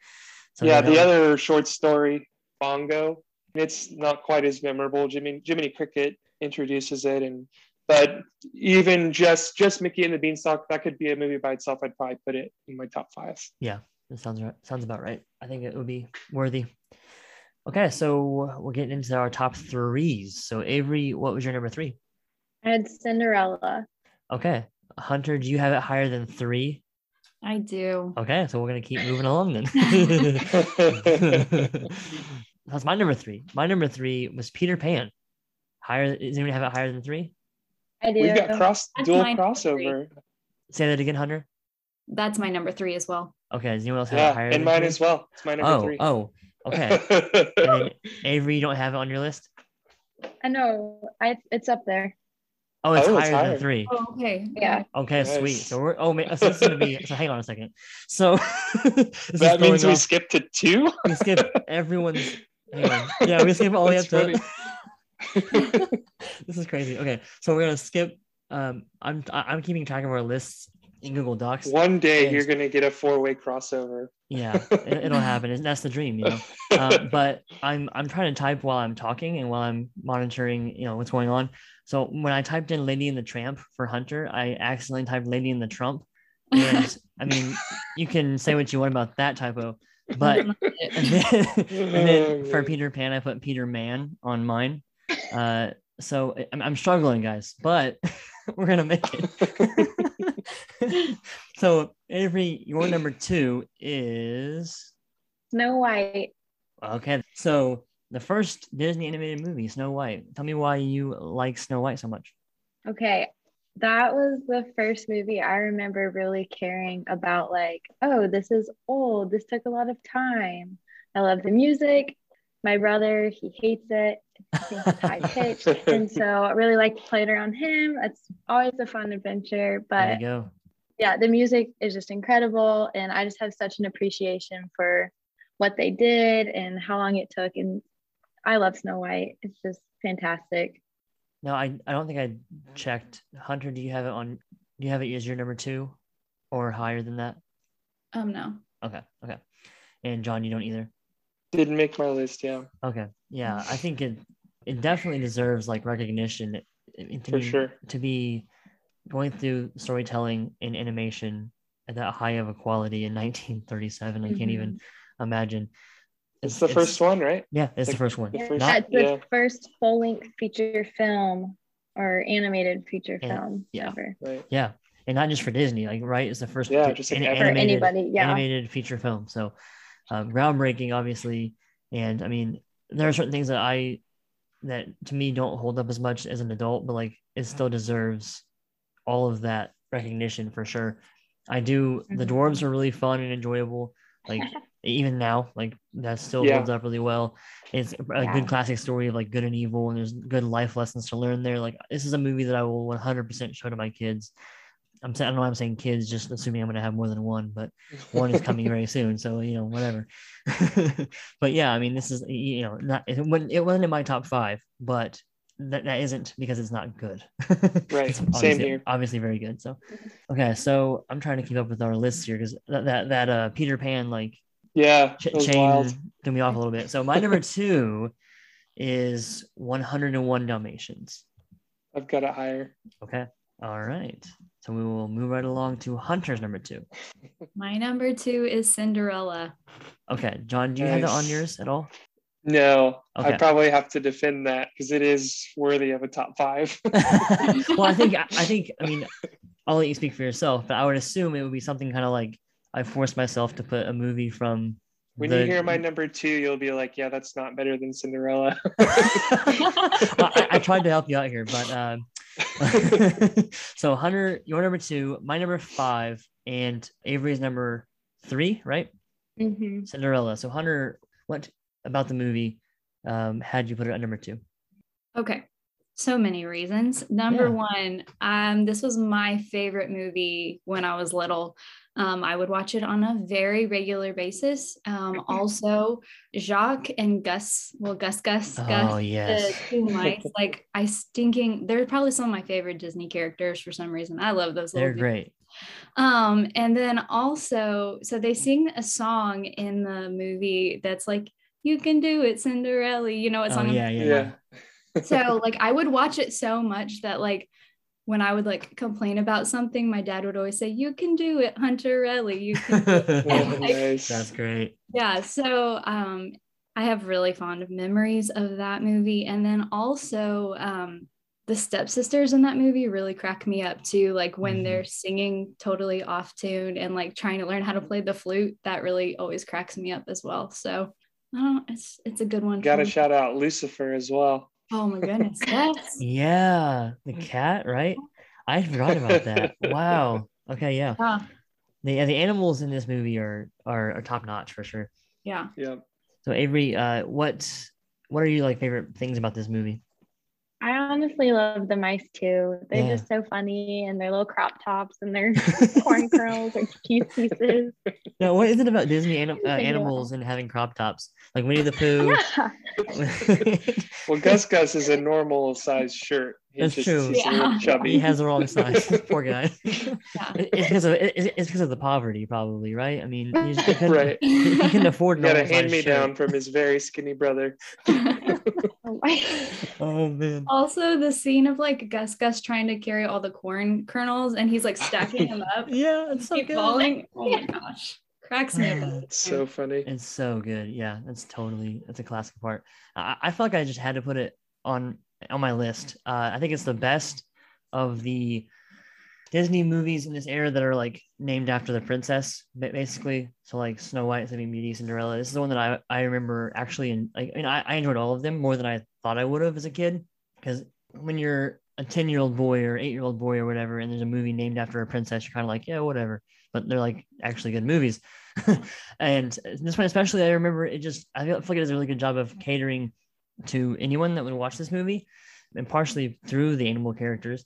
So yeah the other short story bongo it's not quite as memorable jimmy jimmy cricket introduces it and but even just just mickey and the beanstalk that could be a movie by itself i'd probably put it in my top five Yeah, that sounds right. Sounds about right. I think it would be worthy. Okay, so we're getting into our top threes. So Avery, what was your number three? I had Cinderella. Okay, Hunter, do you have it higher than three? I do. Okay, so we're gonna keep moving along then. That's my number three. My number three was Peter Pan. Higher? Does anyone have it higher than three? I do. we've got cross That's dual my number three. crossover Say that again, Hunter. That's my number three as well. Okay, does anyone else have it yeah higher and than mine three? as well it's my number Oh, three oh, okay. And then Avery, you don't have it on your list. I know. I it's up there. Oh, it's Oh, higher it's than three. Oh, okay. Yeah. Okay, Nice. sweet. So we're oh man, so this is gonna be so hang on a second. So that means we off- skipped to two we skip everyone's hang on. Yeah, we skip all the way up to this is crazy. Okay, so we're gonna skip um I'm I'm keeping track of our lists in Google Docs. one day Yes. you're gonna get a four-way crossover Yeah, it, it'll happen. That's the dream, you know. Um, but I'm I'm trying to type while I'm talking and while I'm monitoring, you know, what's going on. So when I typed in "Lady in the Tramp" for Hunter, I accidentally typed "Lady in the Trump," and I mean, you can say what you want about that typo, but and then, and then for Oh. Peter Pan, I put Peter Man on mine. Uh, so I'm, I'm struggling, guys, but we're gonna make it. so Avery, your number two is Snow White. okay. So the first Disney animated movie, Snow White. Tell me why you like Snow White so much. Okay. That was the first movie I remember really caring about, like, oh, this is old. This took a lot of time. I love the music. My brother, he hates it. I think it's high pitched. and so I really like to play it around him. It's always a fun adventure. There you But go. yeah, the music is just incredible. And I just have such an appreciation for what they did and how long it took. And I love Snow White. It's just fantastic. No, I, I don't think I checked. Hunter, do you have it on? Do you have it as your number two, or higher than that? Um, no. Okay, okay. And John, you don't either. Didn't make my list, yeah, Okay, yeah, I think it it definitely deserves like recognition it- it- to for be, sure. to be going through storytelling and animation at that high of a quality in 1937. I can't mm-hmm. even imagine. It's the first one, right? Yeah, it's the the- first one. the Yeah, first- Not- it's the yeah. first full length feature film or animated feature Yeah, film yeah. ever. Right. yeah, and not just for Disney, like right? It's the first Yeah, fi- just like an- ever. For animated anybody, yeah. animated feature film. So um, groundbreaking, obviously. And I mean, there are certain things that I that to me don't hold up as much as an adult, but like it still deserves all of that recognition for sure. I do. The Mhm. dwarves are really fun and enjoyable. Like even now, like that still Yeah. holds up really well. It's a Yeah. good classic story of like good and evil, and there's good life lessons to learn there. Like this is a movie that I will 100% show to my kids. I'm saying I don't know why I'm saying kids, just assuming I'm gonna have more than one, but one is coming very soon so you know whatever. But yeah i mean this is you know not it wasn't, it wasn't in my top five but that, that isn't because it's not good. Right, same here. obviously very good so. Okay so i'm trying to keep up with our lists here because that, that that uh peter pan like Yeah, ch- chain threw me off a little bit. So my number two is 101 dalmatians. I've got it higher. okay all right so we will move right along to hunter's number two My number two is Cinderella. okay john do you have that on yours at all No, Okay. I probably have to defend that because it is worthy of a top five. well, I think I think I mean I'll let you speak for yourself, but I would assume it would be something kind of like I forced myself to put a movie from when the- you hear my number two, you'll be like, "Yeah, that's not better than Cinderella." Well, I, I tried to help you out here, but um, so Hunter, your number two, my number five, and Avery's number three, right? Mhm. Cinderella. So Hunter, what about the movie um, had you put it at number two? Okay. So many reasons. Number Yeah. one, um, this was my favorite movie when I was little. Um, I would watch it on a very regular basis. Um, also, Jaq and Gus, well, Gus, Gus, Oh Gus, yes, the two mice, like I stinking, they're probably some of my favorite Disney characters for some reason. I love those. they're great. um, and then also, so they sing a song in the movie that's like, "You can do it, Cinderella." You know what Oh song? I'm yeah, yeah, yeah. yeah, so like I would watch it so much that like when I would like complain about something, my dad would always say, "You can do it, Hunterelli. You can." do it." Like. That's great. yeah. So um, I have really fond memories of that movie, and then also um, the stepsisters in that movie really crack me up too. Like when Mhm. they're singing totally off tune and like trying to learn how to play the flute, that really always cracks me up as well. So. Oh, it's it's a good one. Got for to shout out Lucifer as well. Oh my goodness. Yes. Yeah, the cat, right? I forgot about that. Wow. Okay, yeah. Yeah. The the animals in this movie are are, are top notch for sure. Yeah. Yeah, So Avery, uh, what what are your like favorite things about this movie? I honestly love the mice too. They're Yeah. just so funny and their little crop tops and their corn kernels or cheese pieces. No, what is it about Disney anim- uh, Figure it out. animals and having crop tops? Like Winnie the Pooh. Yeah. well, Gus Gus is a normal size shirt. He's That's true. He's a Yeah. chubby. he has the wrong size. Poor guy. Yeah. It's because of it- it's because of the poverty, probably, right? I mean, he, he couldn't, Right. he, he couldn't afford He got a hand me down from his very skinny brother. Oh my- Oh man. also, the scene of like Gus Gus trying to carry all the corn kernels and he's like stacking them up, Yeah, it's so keep good. falling. Oh my gosh. Cracks me up. It's so funny. It's so good. Yeah, that's totally that's a classic part. I, I felt like I just had to put it on on my list. Uh, I think it's the best of the Disney movies in this era that are like named after the princess, basically. So like Snow White, Sleeping Beauty, Cinderella. This is the one that I I remember actually, and like, I mean, I, I enjoyed all of them more than I thought I would have as a kid. Because when you're a ten year old boy or eight year old boy or whatever, and there's a movie named after a princess, you're kind of like, yeah, whatever. But they're like actually good movies. and this one especially, I remember it just I feel, I feel like it does a really good job of catering to anyone that would watch this movie, and partially through the animal characters.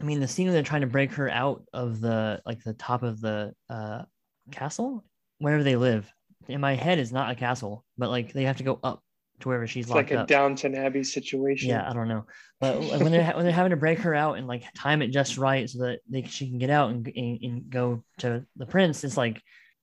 I mean, the scene where they're trying to break her out of the like the top of the uh, castle, wherever they live. In my head, is not a castle, but like they have to go up to wherever she's It's like a up. Downton Abbey situation. Yeah, I don't know, but when they're when they're having to break her out and like time it just right so that they she can get out and, and, and go to the prince, it's like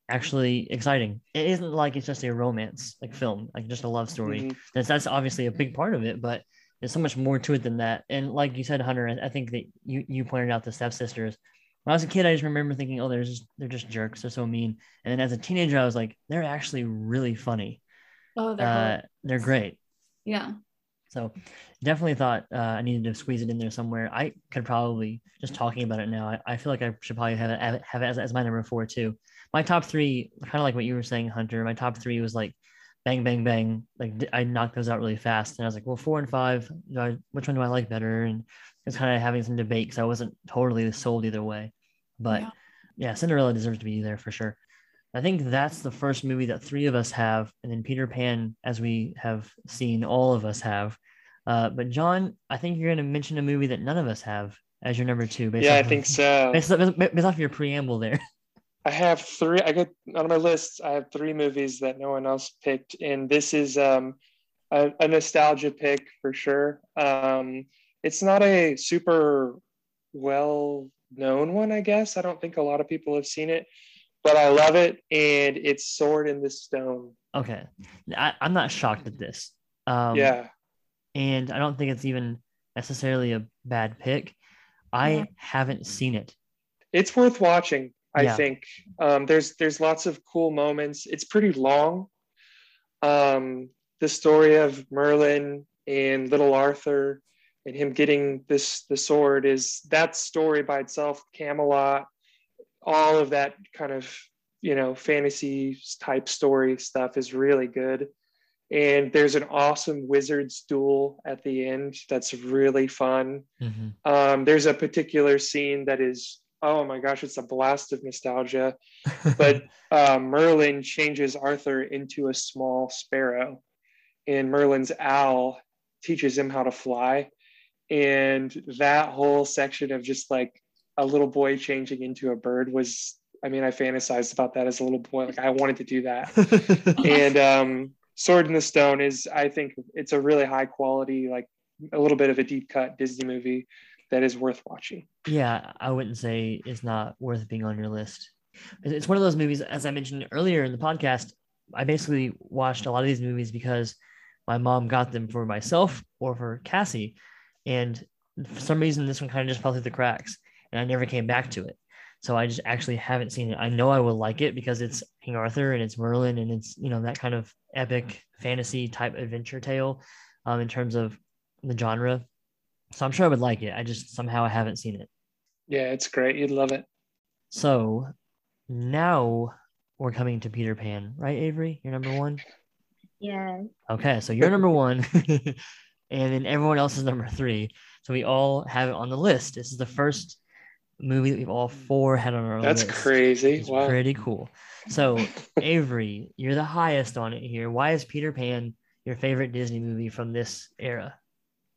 actually exciting. It isn't like it's just a romance like film, like just a love story. Mhm. That's that's obviously a big part of it, but there's so much more to it than that. And like you said, Hunter, I I think that you you pointed out the stepsisters. When I was a kid, I just remember thinking, oh, they're just they're just jerks. They're so mean. And then as a teenager, I was like, they're actually really funny. Oh, they're Uh, they're great. yeah. So definitely thought uh, I needed to squeeze it in there somewhere. I could probably just talking about it now. I, I feel like I should probably have it have it as, as my number four too. My top three, kind of like what you were saying, Hunter. My top three was like bang, bang, bang. Like I knocked those out really fast, and I was like, well, four and five. do I- which one do I like better? And it's kind of having some debate because I wasn't totally sold either way. But Yeah. yeah, Cinderella deserves to be there for sure. I think that's the first movie that three of us have, and then Peter Pan, as we have seen, all of us have. Uh, but John, I think you're going to mention a movie that none of us have as your number two. Based Yeah, I of- think so. Based, off- based off your preamble there. I have three. I got on my list. I have three movies that no one else picked, and this is um, a, a nostalgia pick for sure. Um, it's not a super well known one, I guess. I don't think a lot of people have seen it, but I love it, and it's Sword in the Stone. Okay, I, I'm not shocked at this. Um, yeah, and I don't think it's even necessarily a bad pick. I Yeah. haven't seen it. it's worth watching. I Yeah. think um, there's there's lots of cool moments. It's pretty long. Um, the story of Merlin and Little Arthur and him getting this the sword is that story by itself. Camelot, all of that kind of you know fantasy type story stuff is really good. And there's an awesome wizard's duel at the end that's really fun. Mhm. Um, there's a particular scene that is, oh my gosh, it's a blast of nostalgia. But uh, Merlin changes Arthur into a small sparrow, and Merlin's owl teaches him how to fly. And that whole section of just like a little boy changing into a bird was, I mean, I fantasized about that as a little boy. Like I wanted to do that. and um, Sword in the Stone is, I think, it's a really high quality, like a little bit of a deep cut Disney movie that is worth watching. yeah, I wouldn't say it's not worth being on your list. It's one of those movies, as I mentioned earlier in the podcast. I basically watched a lot of these movies because my mom got them for myself or for Cassie, and for some reason this one kind of just fell through the cracks, and I never came back to it. So I just actually haven't seen it. I know I will like it because it's King Arthur and it's Merlin and it's you know that kind of epic fantasy type adventure tale, um, in terms of the genre. So I'm sure I would like it. I just somehow I haven't seen it. Yeah, it's great. You'd love it. So now we're coming to Peter Pan, right, Avery? You're number one. Yeah. Okay, so you're number one, and then everyone else is number three. So we all have it on the list. This is the first movie that we've all four had on our That's list. crazy. Wow. pretty cool. So Avery, you're the highest on it here. Why is Peter Pan your favorite Disney movie from this era?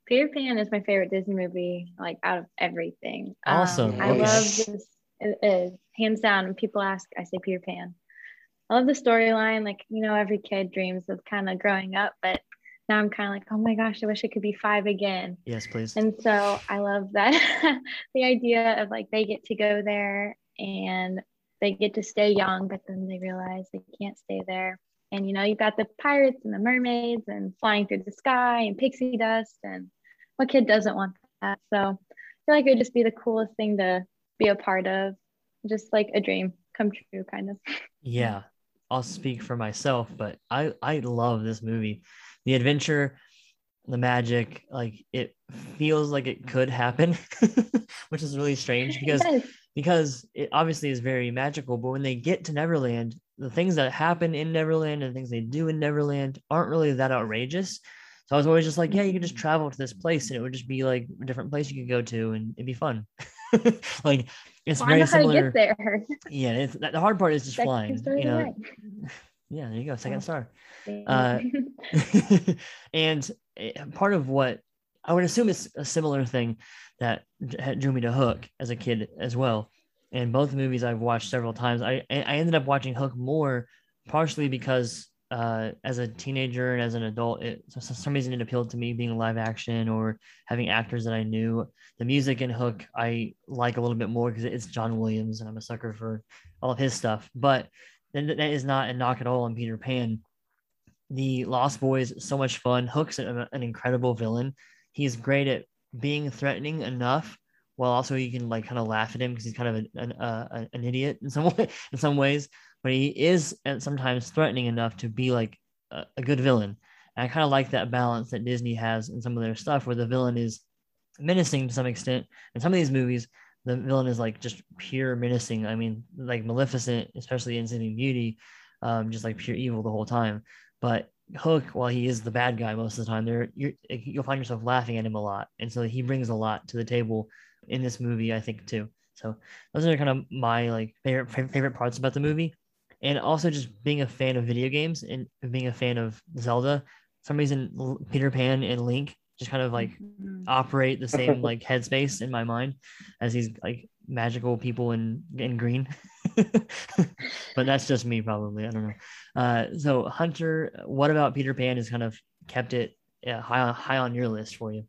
Peter Pan is my favorite Disney movie, like out of everything. Um, Awesome. I love this. It is hands down. When people ask, I say Peter Pan. I love the storyline. Like you know, every kid dreams of kind of growing up, but now I'm kind of like, oh my gosh, I wish it could be five again. Yes, please. And so I love that the idea of like they get to go there and they get to stay young, but then they realize they can't stay there. And you know, you've got the pirates and the mermaids and flying through the sky and pixie dust. And what kid doesn't want that? So I feel like it would just be the coolest thing to be a part of, just like a dream. come true, kind of. Yeah, I'll speak for myself, but I I love this movie. The adventure, the magic, like it feels like it could happen, which is really strange because Yes. because it obviously is very magical. But when they get to Neverland, the things that happen in Neverland and the things they do in Neverland aren't really that outrageous. So I was always just like, yeah, you could just travel to this place and it would just be like a different place you could go to and it'd be fun. like it's Well, very similar. get there. Yeah, it's, the hard part is just Second flying. You know. Yeah, there you go, second Oh. star. Uh, and eh, part of what I would assume is a similar thing that drew me to Hook as a kid as well. And both movies I've watched several times. I I ended up watching Hook more, partially because uh, as a teenager and as an adult, it for some reason it appealed to me being live action or having actors that I knew. The music in Hook I like a little bit more because it's John Williams and I'm a sucker for all of his stuff. But then that is not a knock at all on Peter Pan the Lost Boys so much fun. Hook's an, an incredible villain. He's great at being threatening enough, while also you can like kind of laugh at him because he's kind of an an, uh, an idiot in some way, in some ways. But he is and sometimes threatening enough to be like a, a good villain. And I kind of like that balance that Disney has in some of their stuff, where the villain is menacing to some extent. In some of these movies, the villain is like just pure menacing. I mean, like Maleficent, especially in Sleeping Beauty, um, just like pure evil the whole time. But Hook, while he is the bad guy most of the time, there you you'll find yourself laughing at him a lot, and so he brings a lot to the table in this movie, I think too. So those are kind of my like favorite favorite parts about the movie, and also just being a fan of video games and being a fan of Zelda. For some reason, Peter Pan and Link just kind of like Mhm. operate the same like headspace in my mind as these like magical people in in green but that's just me probably i don't know uh so hunter what about peter pan has kind of kept it uh, high on high on your list for you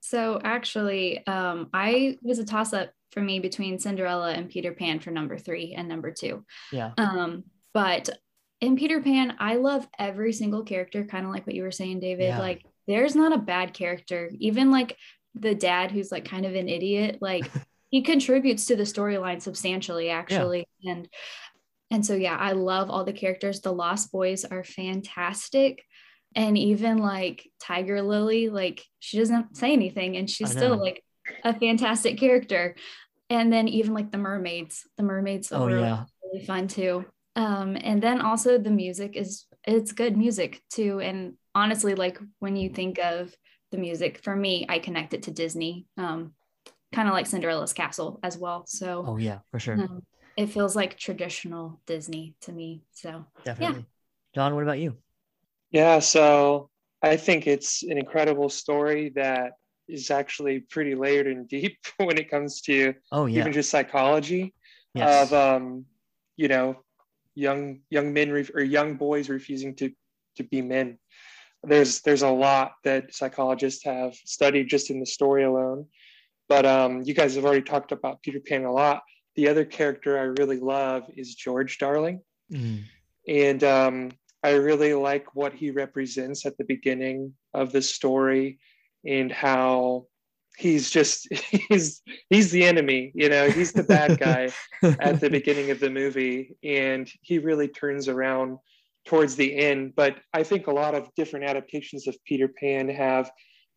So actually, um, I was a toss up for me between Cinderella and Peter Pan for number three and number two. yeah Um, but in Peter Pan, I love every single character, kind of like what you were saying, David. Yeah. Like, there's not a bad character. Even like the dad, who's like kind of an idiot, like he contributes to the storyline substantially, actually. And and so yeah, I love all the characters. The Lost Boys are fantastic. And even like Tiger Lily, like she doesn't say anything and she's still like a fantastic character. And then even like the mermaids, the mermaids oh were yeah really fun too. Um, and then also the music is it's good music too. And honestly, like when you think of the music, for me, I connect it to Disney, um, kind of like Cinderella's Castle as well. So oh yeah for sure um, it feels like traditional Disney to me. So definitely john what about you Yeah, so I think it's an incredible story that is actually pretty layered and deep when it comes to oh yeah even just psychology yes of um, you know, young young men ref- or young boys refusing to to be men. There's there's a lot that psychologists have studied just in the story alone. But um, you guys have already talked about Peter Pan a lot. The other character I really love is George Darling Mm, and um, I really like what he represents at the beginning of the story and how he's just he's he's the enemy you know he's the bad guy at the beginning of the movie and he really turns around towards the end but i think a lot of different adaptations of peter pan have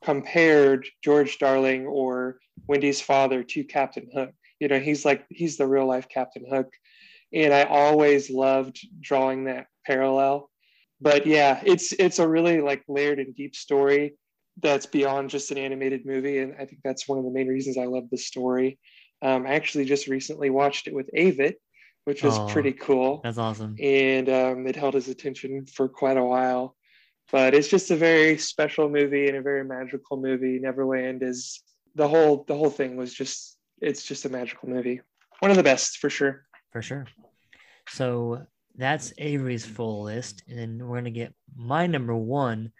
compared george darling or wendy's father to captain hook. You know he's like he's the real life captain hook. And i always loved drawing that parallel. But yeah it's it's a really like layered and deep story that's beyond just an animated movie. And i think that's one of the main reasons i love the story. Um, i actually just recently watched it with avid which was Aw. pretty cool that's awesome and um, it held his attention for quite a while but it's just a very special movie and a very magical movie neverland is the whole the whole thing was just it's just a magical movie one of the best for sure for sure. So that's Avery's full list, and then we're gonna get my number one.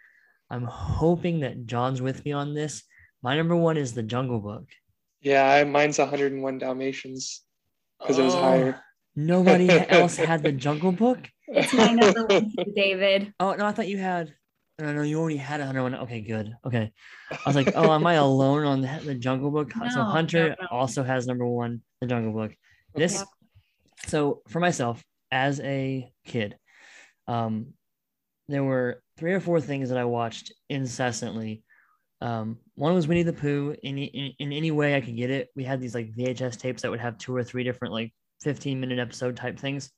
I'm hoping that John's with me on this. My number one is the Jungle Book yeah mine's 101 dalmatians because it was Oh, higher Nobody else had the Jungle Book. it's my number one, David. Oh no, I thought you had. No, no, you already had a hundred one. Okay, good. Okay, I was like, oh, am I alone on the, the Jungle Book? so Hunter no, no. also has number one, the Jungle Book. This, Yeah. So for myself, as a kid, um, there were three or four things that I watched incessantly. Um, one was Winnie the Pooh. In, in in any way I could get it, we had these like VHS tapes that would have two or three different like 15 minute episode type things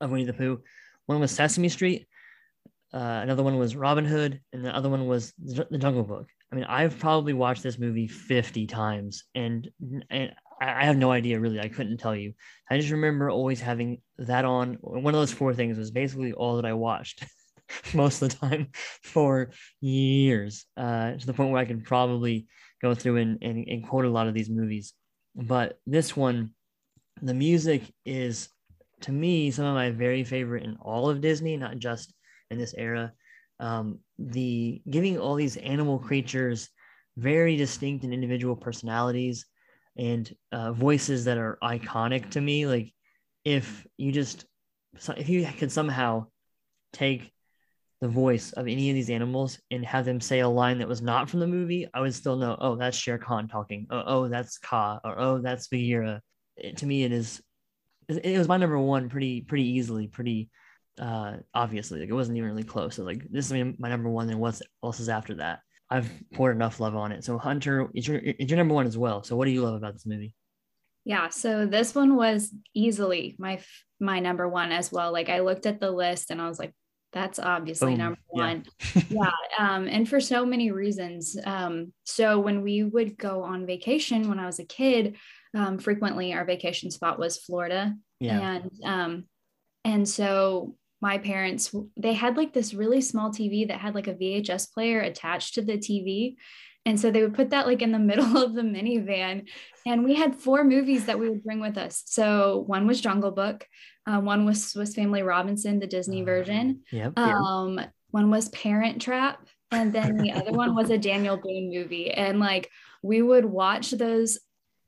of Winnie the Pooh. One was Sesame Street. Uh, another one was Robin Hood, and the other one was The Jungle Book. I mean, I've probably watched this movie 50 times, and and I have no idea really. I couldn't tell you. I just remember always having that on. One of those four things was basically all that I watched most of the time for years, uh, to the point where I can probably go through and, and, and quote a lot of these movies. But this one, the music is to me some of my very favorite in all of Disney, not just in this era. Um, the giving all these animal creatures very distinct and individual personalities and uh, voices that are iconic to me. Like if you just if you could somehow take the voice of any of these animals and have them say a line that was not from the movie, I would still know, oh, that's Shere Khan talking. Oh, oh that's Kaa, or oh, that's Bagheera. It, to me, it is. It was my number one pretty pretty easily, pretty uh obviously. Like it wasn't even really close. So like this is my number one, and what's else is after that? I've poured enough love on it. So Hunter, it's your it's your number one as well. So what do you love about this movie? Yeah, so this one was easily my my number one as well. Like I looked at the list and I was like, that's obviously Boom. number one. Yeah. yeah. Um, and for so many reasons. Um, so when we would go on vacation when I was a kid, um, frequently our vacation spot was Florida. Yeah. And um, and so my parents they had like this really small TV that had like a VHS player attached to the TV. And so they would put that like in the middle of the minivan. And we had four movies that we would bring with us. So one was Jungle Book, uh, one was Swiss Family Robinson, the Disney uh, version. Yep, um, one was Parent Trap. And then the other one was a Daniel Boone movie. And like we would watch those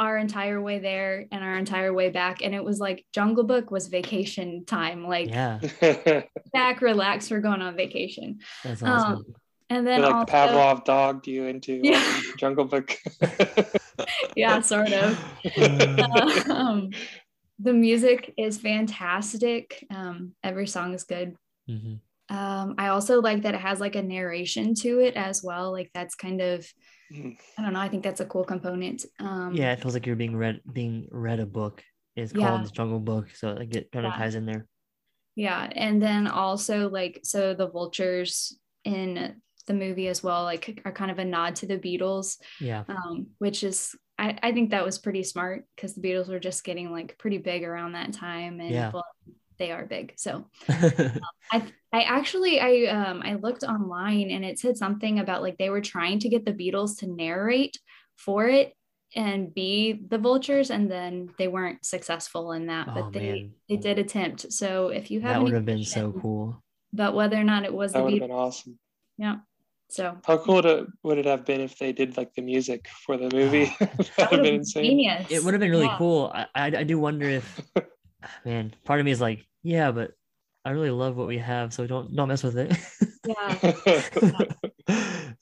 our entire way there and our entire way back. And it was like Jungle Book was vacation time. Like, yeah, back, relax, we're going on vacation. That's awesome. Um, and then like also, Pavlov dogged you into yeah. Jungle Book. yeah, sort of. um, the music is fantastic. Um, every song is good. Mm-hmm. Um, I also like that it has like a narration to it as well. Like that's kind of. I don't know. I think that's a cool component. Um, yeah, it feels like you're being read being read a book. It's called yeah. the Jungle Book, so like it kind of yeah. ties in there. Yeah, and then also like so the vultures in the movie as well, like are kind of a nod to the Beatles. Yeah. Um, which is I, I think that was pretty smart because the Beatles were just getting like pretty big around that time, and yeah. Well, they are big. So um, I I actually I um I looked online and it said something about like they were trying to get the Beatles to narrate for it and be the vultures and then they weren't successful in that but oh, they man. they did attempt so if you have that would have been so cool but whether or not it was that would have been awesome yeah so how cool would it, would it have been if they did like the music for the movie that would have been insane genius. it would have been really yeah. cool I, I i do wonder if man part of me is like yeah but I really love what we have, so don't don't mess with it. Yeah.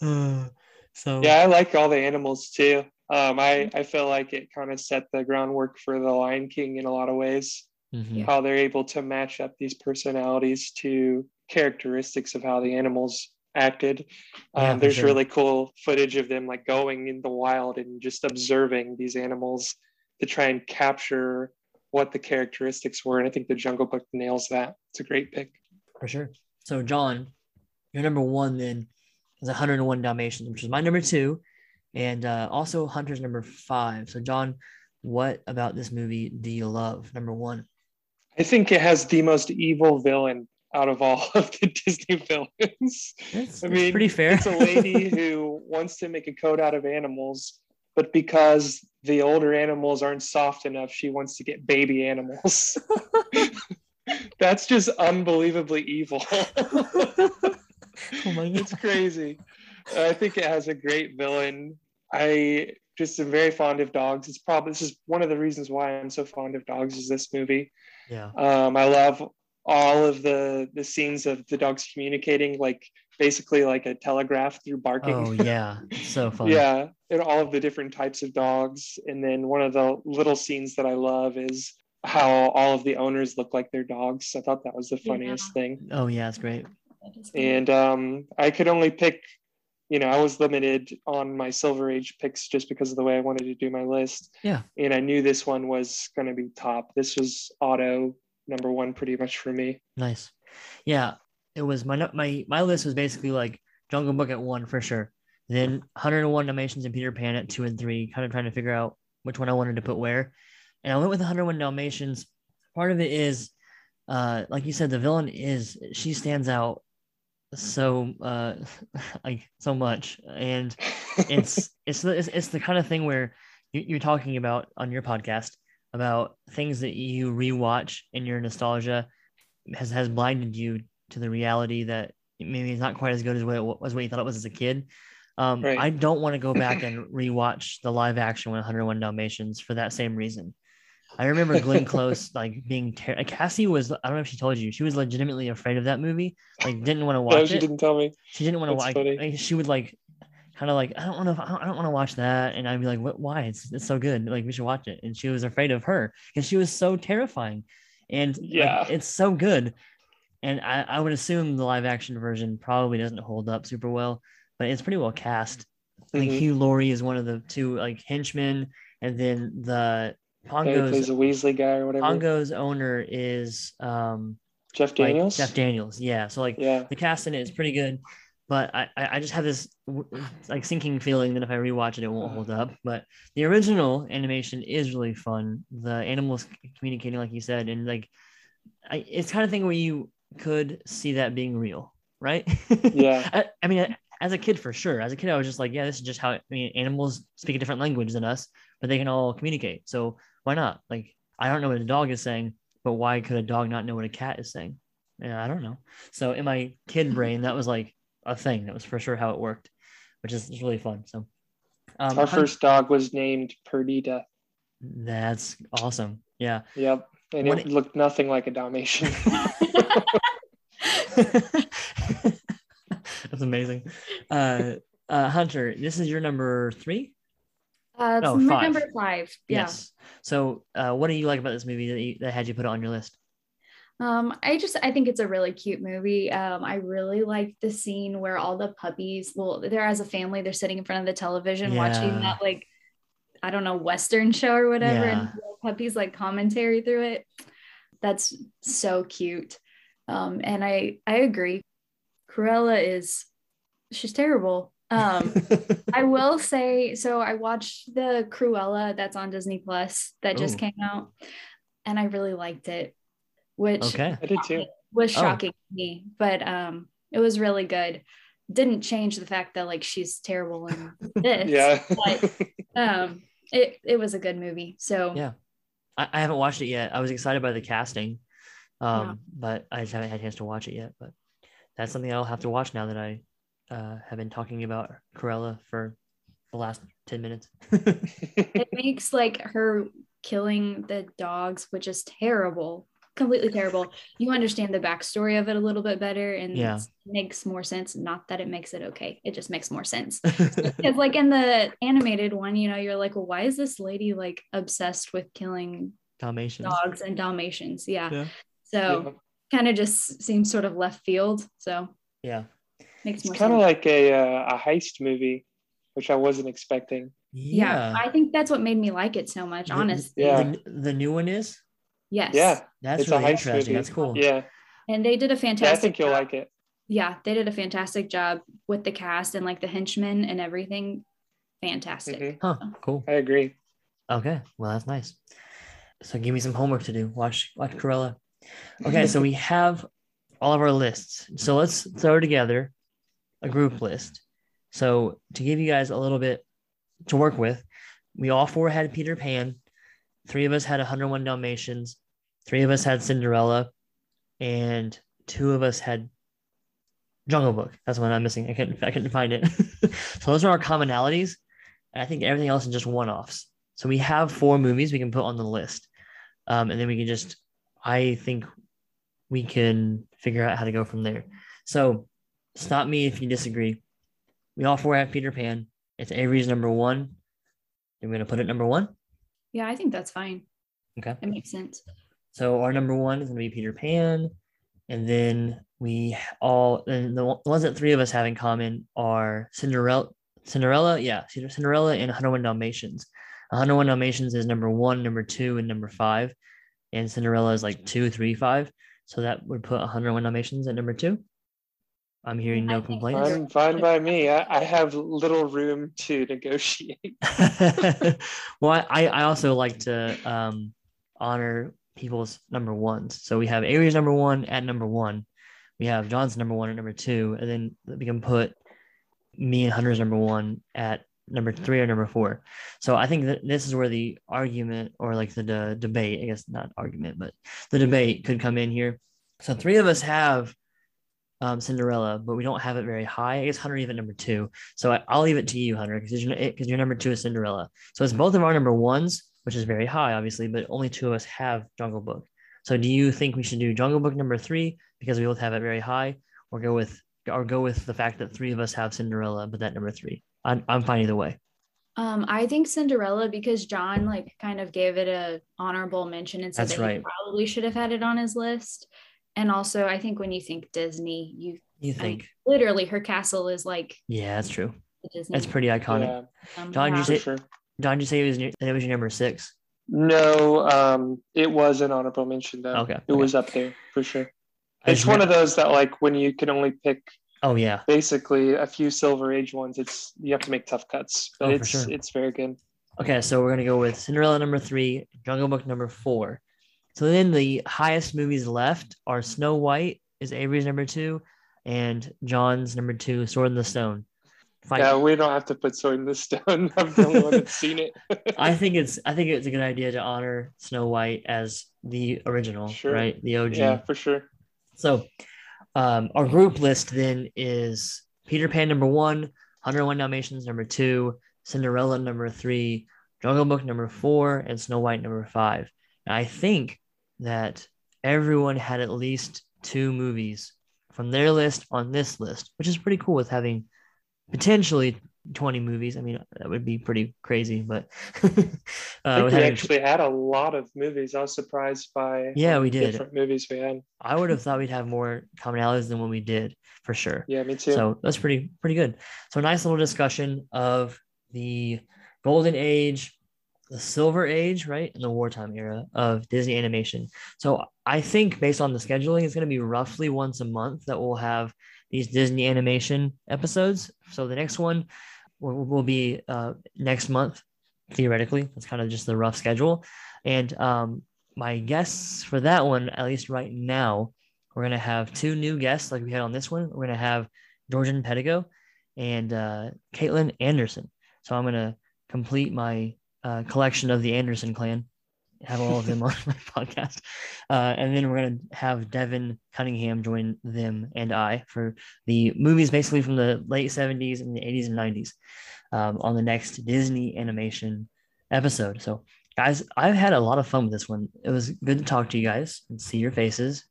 so yeah, I like all the animals too. Um, I I feel like it kind of set the groundwork for the Lion King in a lot of ways. Mm-hmm. How they're able to match up these personalities to characteristics of how the animals acted. Yeah, um, there's sure. really cool footage of them like going in the wild and just observing these animals to try and capture what the characteristics were. And I think the Jungle Book nails that. It's a great pick. For sure. So, John, your number one then is 101 Dalmatians, which is my number two, and uh, also Hunter's number five. So, John, what about this movie do you love? Number one. I think it has the most evil villain out of all of the Disney villains. That's, I mean, pretty fair. it's a lady who wants to make a coat out of animals, but because the older animals aren't soft enough, she wants to get baby animals. That's just unbelievably evil. oh my God. It's crazy. I think it has a great villain. I just am very fond of dogs. It's probably this is one of the reasons why I'm so fond of dogs is this movie. Yeah. Um, I love all of the the scenes of the dogs communicating like basically like a telegraph through barking. Oh yeah, so fun. yeah, and all of the different types of dogs. And then one of the little scenes that I love is how all of the owners look like their dogs. I thought that was the funniest Yeah. thing. Oh yeah, it's great. That is good. And um, I could only pick, you know, I was limited on my Silver Age picks just because of the way I wanted to do my list. Yeah. And I knew this one was going to be top. This was auto number one pretty much for me. Nice. Yeah, it was my my my list was basically like Jungle Book at one for sure. Then 101 Dalmatians and Peter Pan at two and three, kind of trying to figure out which one I wanted to put where. And I went with 101 Dalmatians. Part of it is, uh, like you said, the villain is she stands out so uh like so much, and it's it's the it's, it's the kind of thing where you, you're talking about on your podcast about things that you rewatch in your nostalgia has has blinded you to the reality that maybe it's not quite as good as what it was what you thought it was as a kid. Um, Right. I don't want to go back and rewatch the live action 101 Dalmatians for that same reason. I remember Glenn Close like being ter- like, Cassie was I don't know if she told you she was legitimately afraid of that movie like didn't want to No, watch she it didn't tell me. she didn't want to watch. Like, she would like, kind of like, I don't want to. I don't, want to watch that. And I'd be like, what? Why? It's it's so good. Like we should watch it. And she was afraid of her because she was so terrifying. And like, Yeah. it's so good. And I, I would assume the live action version probably doesn't hold up super well, but it's pretty well cast. Like Mhm. Hugh Laurie is one of the two like henchmen, and then the he plays a Weasley guy or whatever. Pongo's owner is um Jeff like Daniels. Jeff Daniels. Yeah. So like yeah. the cast in it is pretty good, but I I I just have this like sinking feeling that if I rewatch it, it won't hold up. But the original animation is really fun. The animals communicating, like you said, and like I, it's kind of thing where you could see that being real, right? Yeah. I, I mean, as a kid, for sure. As a kid, I was just like, yeah, this is just how I mean, animals speak a different language than us, but they can all communicate. So why not? Like, I don't know what a dog is saying, but why could a dog not know what a cat is saying? Yeah, I don't know. So in my kid brain, that was like a thing. That was for sure how it worked, which is really fun. So um, Our first dog was named Perdita. that's awesome. Yeah. Yep. And What it it- looked nothing like a Dalmatian. That's amazing. Uh, uh, Hunter, this is your number three. Uh, it's Oh, my five. number five. Yeah. Yes. So, uh, what do you like about this movie that, you, that had you put it on your list? Um, I just I think it's a really cute movie. Um, I really like the scene where all the puppies, well, they're as a family, they're sitting in front of the television watching that like I don't know Western show or whatever, Yeah. and the puppies like commentary through it. That's so cute. Um, and I I agree. Cruella is she's terrible. Um, I will say so. I watched the Cruella that's on Disney Plus that just Ooh. came out, and I really liked it, which okay. I did too. was Oh. shocking to me, but um, it was really good. Didn't change the fact that like she's terrible in this. Yeah. but um, it it was a good movie. So Yeah. I, I haven't watched it yet. I was excited by the casting, um, Yeah. but I just haven't had a chance to watch it yet. But that's something I'll have to watch now that I uh, have been talking about Cruella for the last 10 minutes. it makes like her killing the dogs, which is terrible, completely terrible. You understand the backstory of it a little bit better, and Yeah. it makes more sense. Not that it makes it okay; it just makes more sense. Because like in the animated one, you know, you're like, well, why is this lady like obsessed with killing Dalmatians. dogs and Dalmatians? Yeah. Yeah. So kind of just seems sort of left field. So Yeah. makes It's more kind of like a uh, a heist movie, which I wasn't expecting. yeah. I think that's what made me like it so much. The- Honestly, Yeah. The, the new one is? Yes. Yeah, That's It's a really heist interesting. movie. That's cool. yeah, And they did a yeah. I think you'll job. like it. yeah, they did a fantastic job with the cast and like the henchmen and everything. Fantastic. Mhm. Huh. Cool. I agree. Okay. Well, that's nice. So give me some homework to do. Watch watch Cruella. Okay, so we have all of our lists. So let's throw together a group list. So to give you guys a little bit to work with, we all four had Peter Pan. Three of us had 101 Dalmatians. Three of us had Cinderella, and two of us had Jungle Book. That's one I'm missing. I couldn't I couldn't find it. so those are our commonalities. And I think everything else is just one-offs. So we have four movies we can put on the list. Um, and then we can just, I think we can figure out how to go from there. So stop me if you disagree. We all four have Peter Pan. It's Avery's number one. Going to put it number one. Yeah, I think that's fine. Okay. It makes sense. So our number one is going to be Peter Pan, and then we all and the the ones that three of us have in common are Cinderella. Cinderella, yeah, Cinderella and 101 Dalmatians. Uh, 101 Dalmatians is number one, number two, and number five, and Cinderella is like two, three, five. So that would put 101 Dalmatians at number two. I'm hearing no think complaints. fine, fine by me. I, I have little room to negotiate. well, I, I also like to um, honor people's number ones. So we have Avery's number one at number one. We have John's number one at number two, and then we can put me and Hunter's number one at number three or number four. So I think that this is where the argument or like the, the debate, I guess not argument, but the debate could come in here. So three of us have um, Cinderella, but we don't have it very high. I guess Hunter even number two. So I, I'll leave it to you, Hunter, because because your number two is Cinderella. So it's both of our number ones, which is very high, obviously, but only two of us have Jungle Book. So do you think we should do Jungle Book number three because we both have it very high, or go with or go with the fact that three of us have Cinderella, but that number three? I'm I'm fine either way. Um, I think Cinderella because John like kind of gave it a honorable mention and said That's that right. he probably should have had it on his list. And also, I think when you think Disney, you You I mean, think? literally her castle is like Yeah, that's true. the Disney. That's pretty iconic. Yeah, um, John, you say- sure. John, did you say it was your, it was your number six? No, um, it was an honorable mention though. Okay, It okay. was up there for sure. It's one of those that like when you can only pick Oh yeah, basically a few silver age ones, it's you have to make tough cuts. But Oh, it's sure. it's very good. Okay, so we're gonna go with Cinderella number three, Jungle Book number four. So then the highest movies left are Snow White is Avery's number two, and John's number two, Sword in the Stone. Yeah, we don't have to put sword in the stone. I'm the only one that's seen it. I think it's I think it's a good idea to honor Snow White as the original, Sure. right? The OG. yeah, for sure. So um, our group list then is Peter Pan number one, 101 Dalmatians number two, Cinderella number three, Jungle Book number four, and Snow White number five. And I think that everyone had at least two movies from their list on this list, which is pretty cool with having potentially 20 movies. I mean, that would be pretty crazy, but uh, we having- actually had a lot of movies. I was surprised by Yeah, we did. different movies we had. I would have thought we'd have more commonalities than what we did for sure. Yeah, me too. So that's pretty pretty good. So a nice little discussion of the golden age, the silver age, right, and the wartime era of Disney animation. So I think based on the scheduling, it's going to be roughly once a month that we'll have these Disney animation episodes. So the next one will, will be uh, next month, theoretically. That's kind of just the rough schedule. And um, my guests for that one, at least right now, we're gonna have two new guests like we had on this one. We're gonna have Georgian Pedigo and uh, Caitlin Anderson. So I'm gonna complete my uh, collection of the Anderson clan, have all of them on my podcast, uh, and then we're gonna have Devin Cunningham join them and I for the movies basically from the late 70s and the 80s and 90s um, on the next Disney animation episode. So guys, I've had a lot of fun with this one. It was good to talk to you guys and see your faces.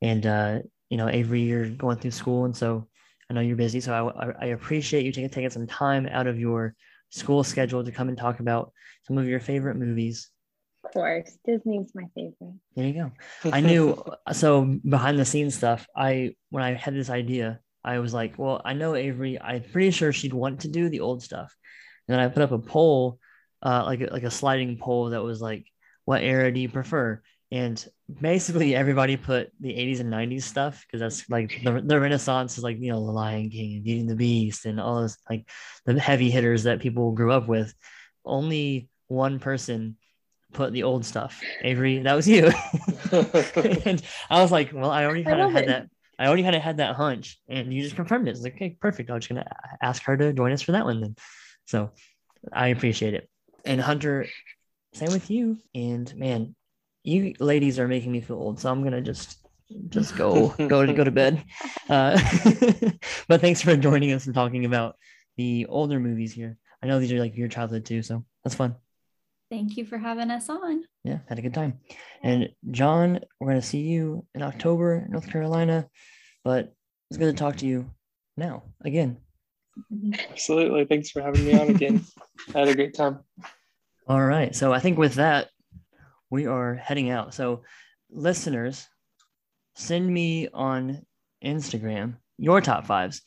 And uh, you know, Avery, you're going through school, and so I know you're busy. So I, I, appreciate you taking taking some time out of your school schedule to come and talk about some of your favorite movies. Of course, Disney's my favorite. There you go. I knew so behind the scenes stuff. I when I had this idea, I was like, well, I know Avery. I'm pretty sure she'd want to do the old stuff. And then I put up a poll, uh, like a, like a sliding poll that was like, what era do you prefer? And basically everybody put the 80s and 90s stuff because that's like the, the Renaissance is like you know the Lion King and Beauty and the Beast and all those like the heavy hitters that people grew up with. Only one person put the old stuff. Avery, that was you. and I was like, well, I already I kind of had it. that. I already kind of had that hunch, and you just confirmed it. It's like, okay, perfect. I'm just gonna ask her to join us for that one then. So I appreciate it. And Hunter, same with you. And man, you ladies are making me feel old, so I'm gonna just just go go to go to bed. Uh, but thanks for joining us and talking about the older movies here. I know these are like your childhood too, so that's fun. Thank you for having us on. Yeah, had a good time. And John, we're gonna see you in October, North Carolina. But it's good to talk to you now again. Absolutely. Thanks for having me on again. I had a great time. All right. So I think with that, we are heading out. So, listeners, send me on Instagram your top fives.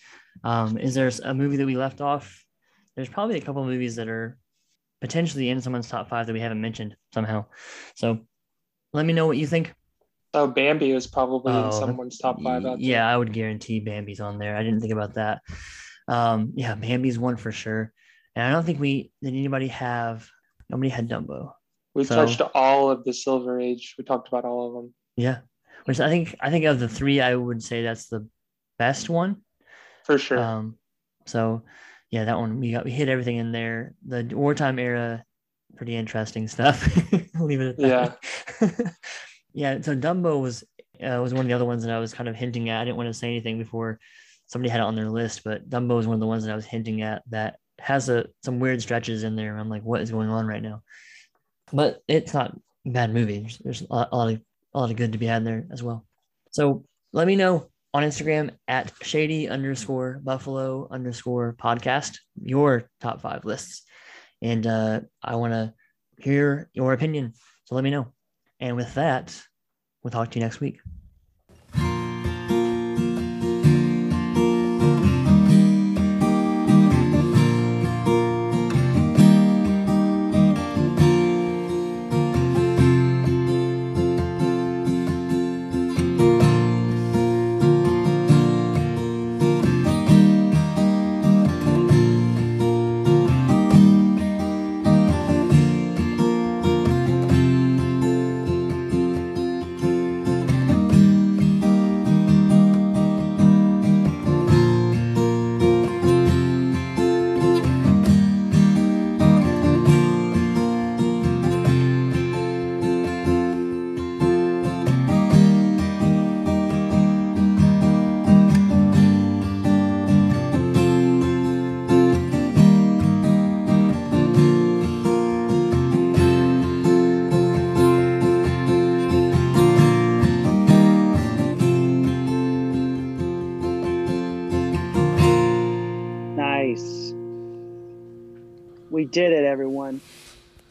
Um, is there a movie that we left off? There's probably a couple of movies that are potentially in someone's top five that we haven't mentioned somehow. So let me know what you think. Oh, Bambi was probably Oh, in someone's top five. Out there. Yeah, I would guarantee Bambi's on there. I didn't think about that. Um, yeah, Bambi's one for sure. And I don't think we did anybody have nobody had Dumbo. We've So- touched all of the Silver Age. We talked about all of them. Yeah. Which I think I think of the three, I would say that's the best one. For sure. Um, so yeah, that one we got we hit everything in there. The wartime era, pretty interesting stuff. Leave it at that. Yeah. yeah. So Dumbo was uh, was one of the other ones that I was kind of hinting at. I didn't want to say anything before somebody had it on their list, but Dumbo is one of the ones that I was hinting at that has a some weird stretches in there. I'm like, what is going on right now? But it's not bad movie. There's, there's a, lot, a lot of a lot of good to be had there as well. So let me know on Instagram at shady underscore buffalo underscore podcast your top five lists. And uh, I want to hear your opinion. So let me know. And with that, we'll talk to you next week.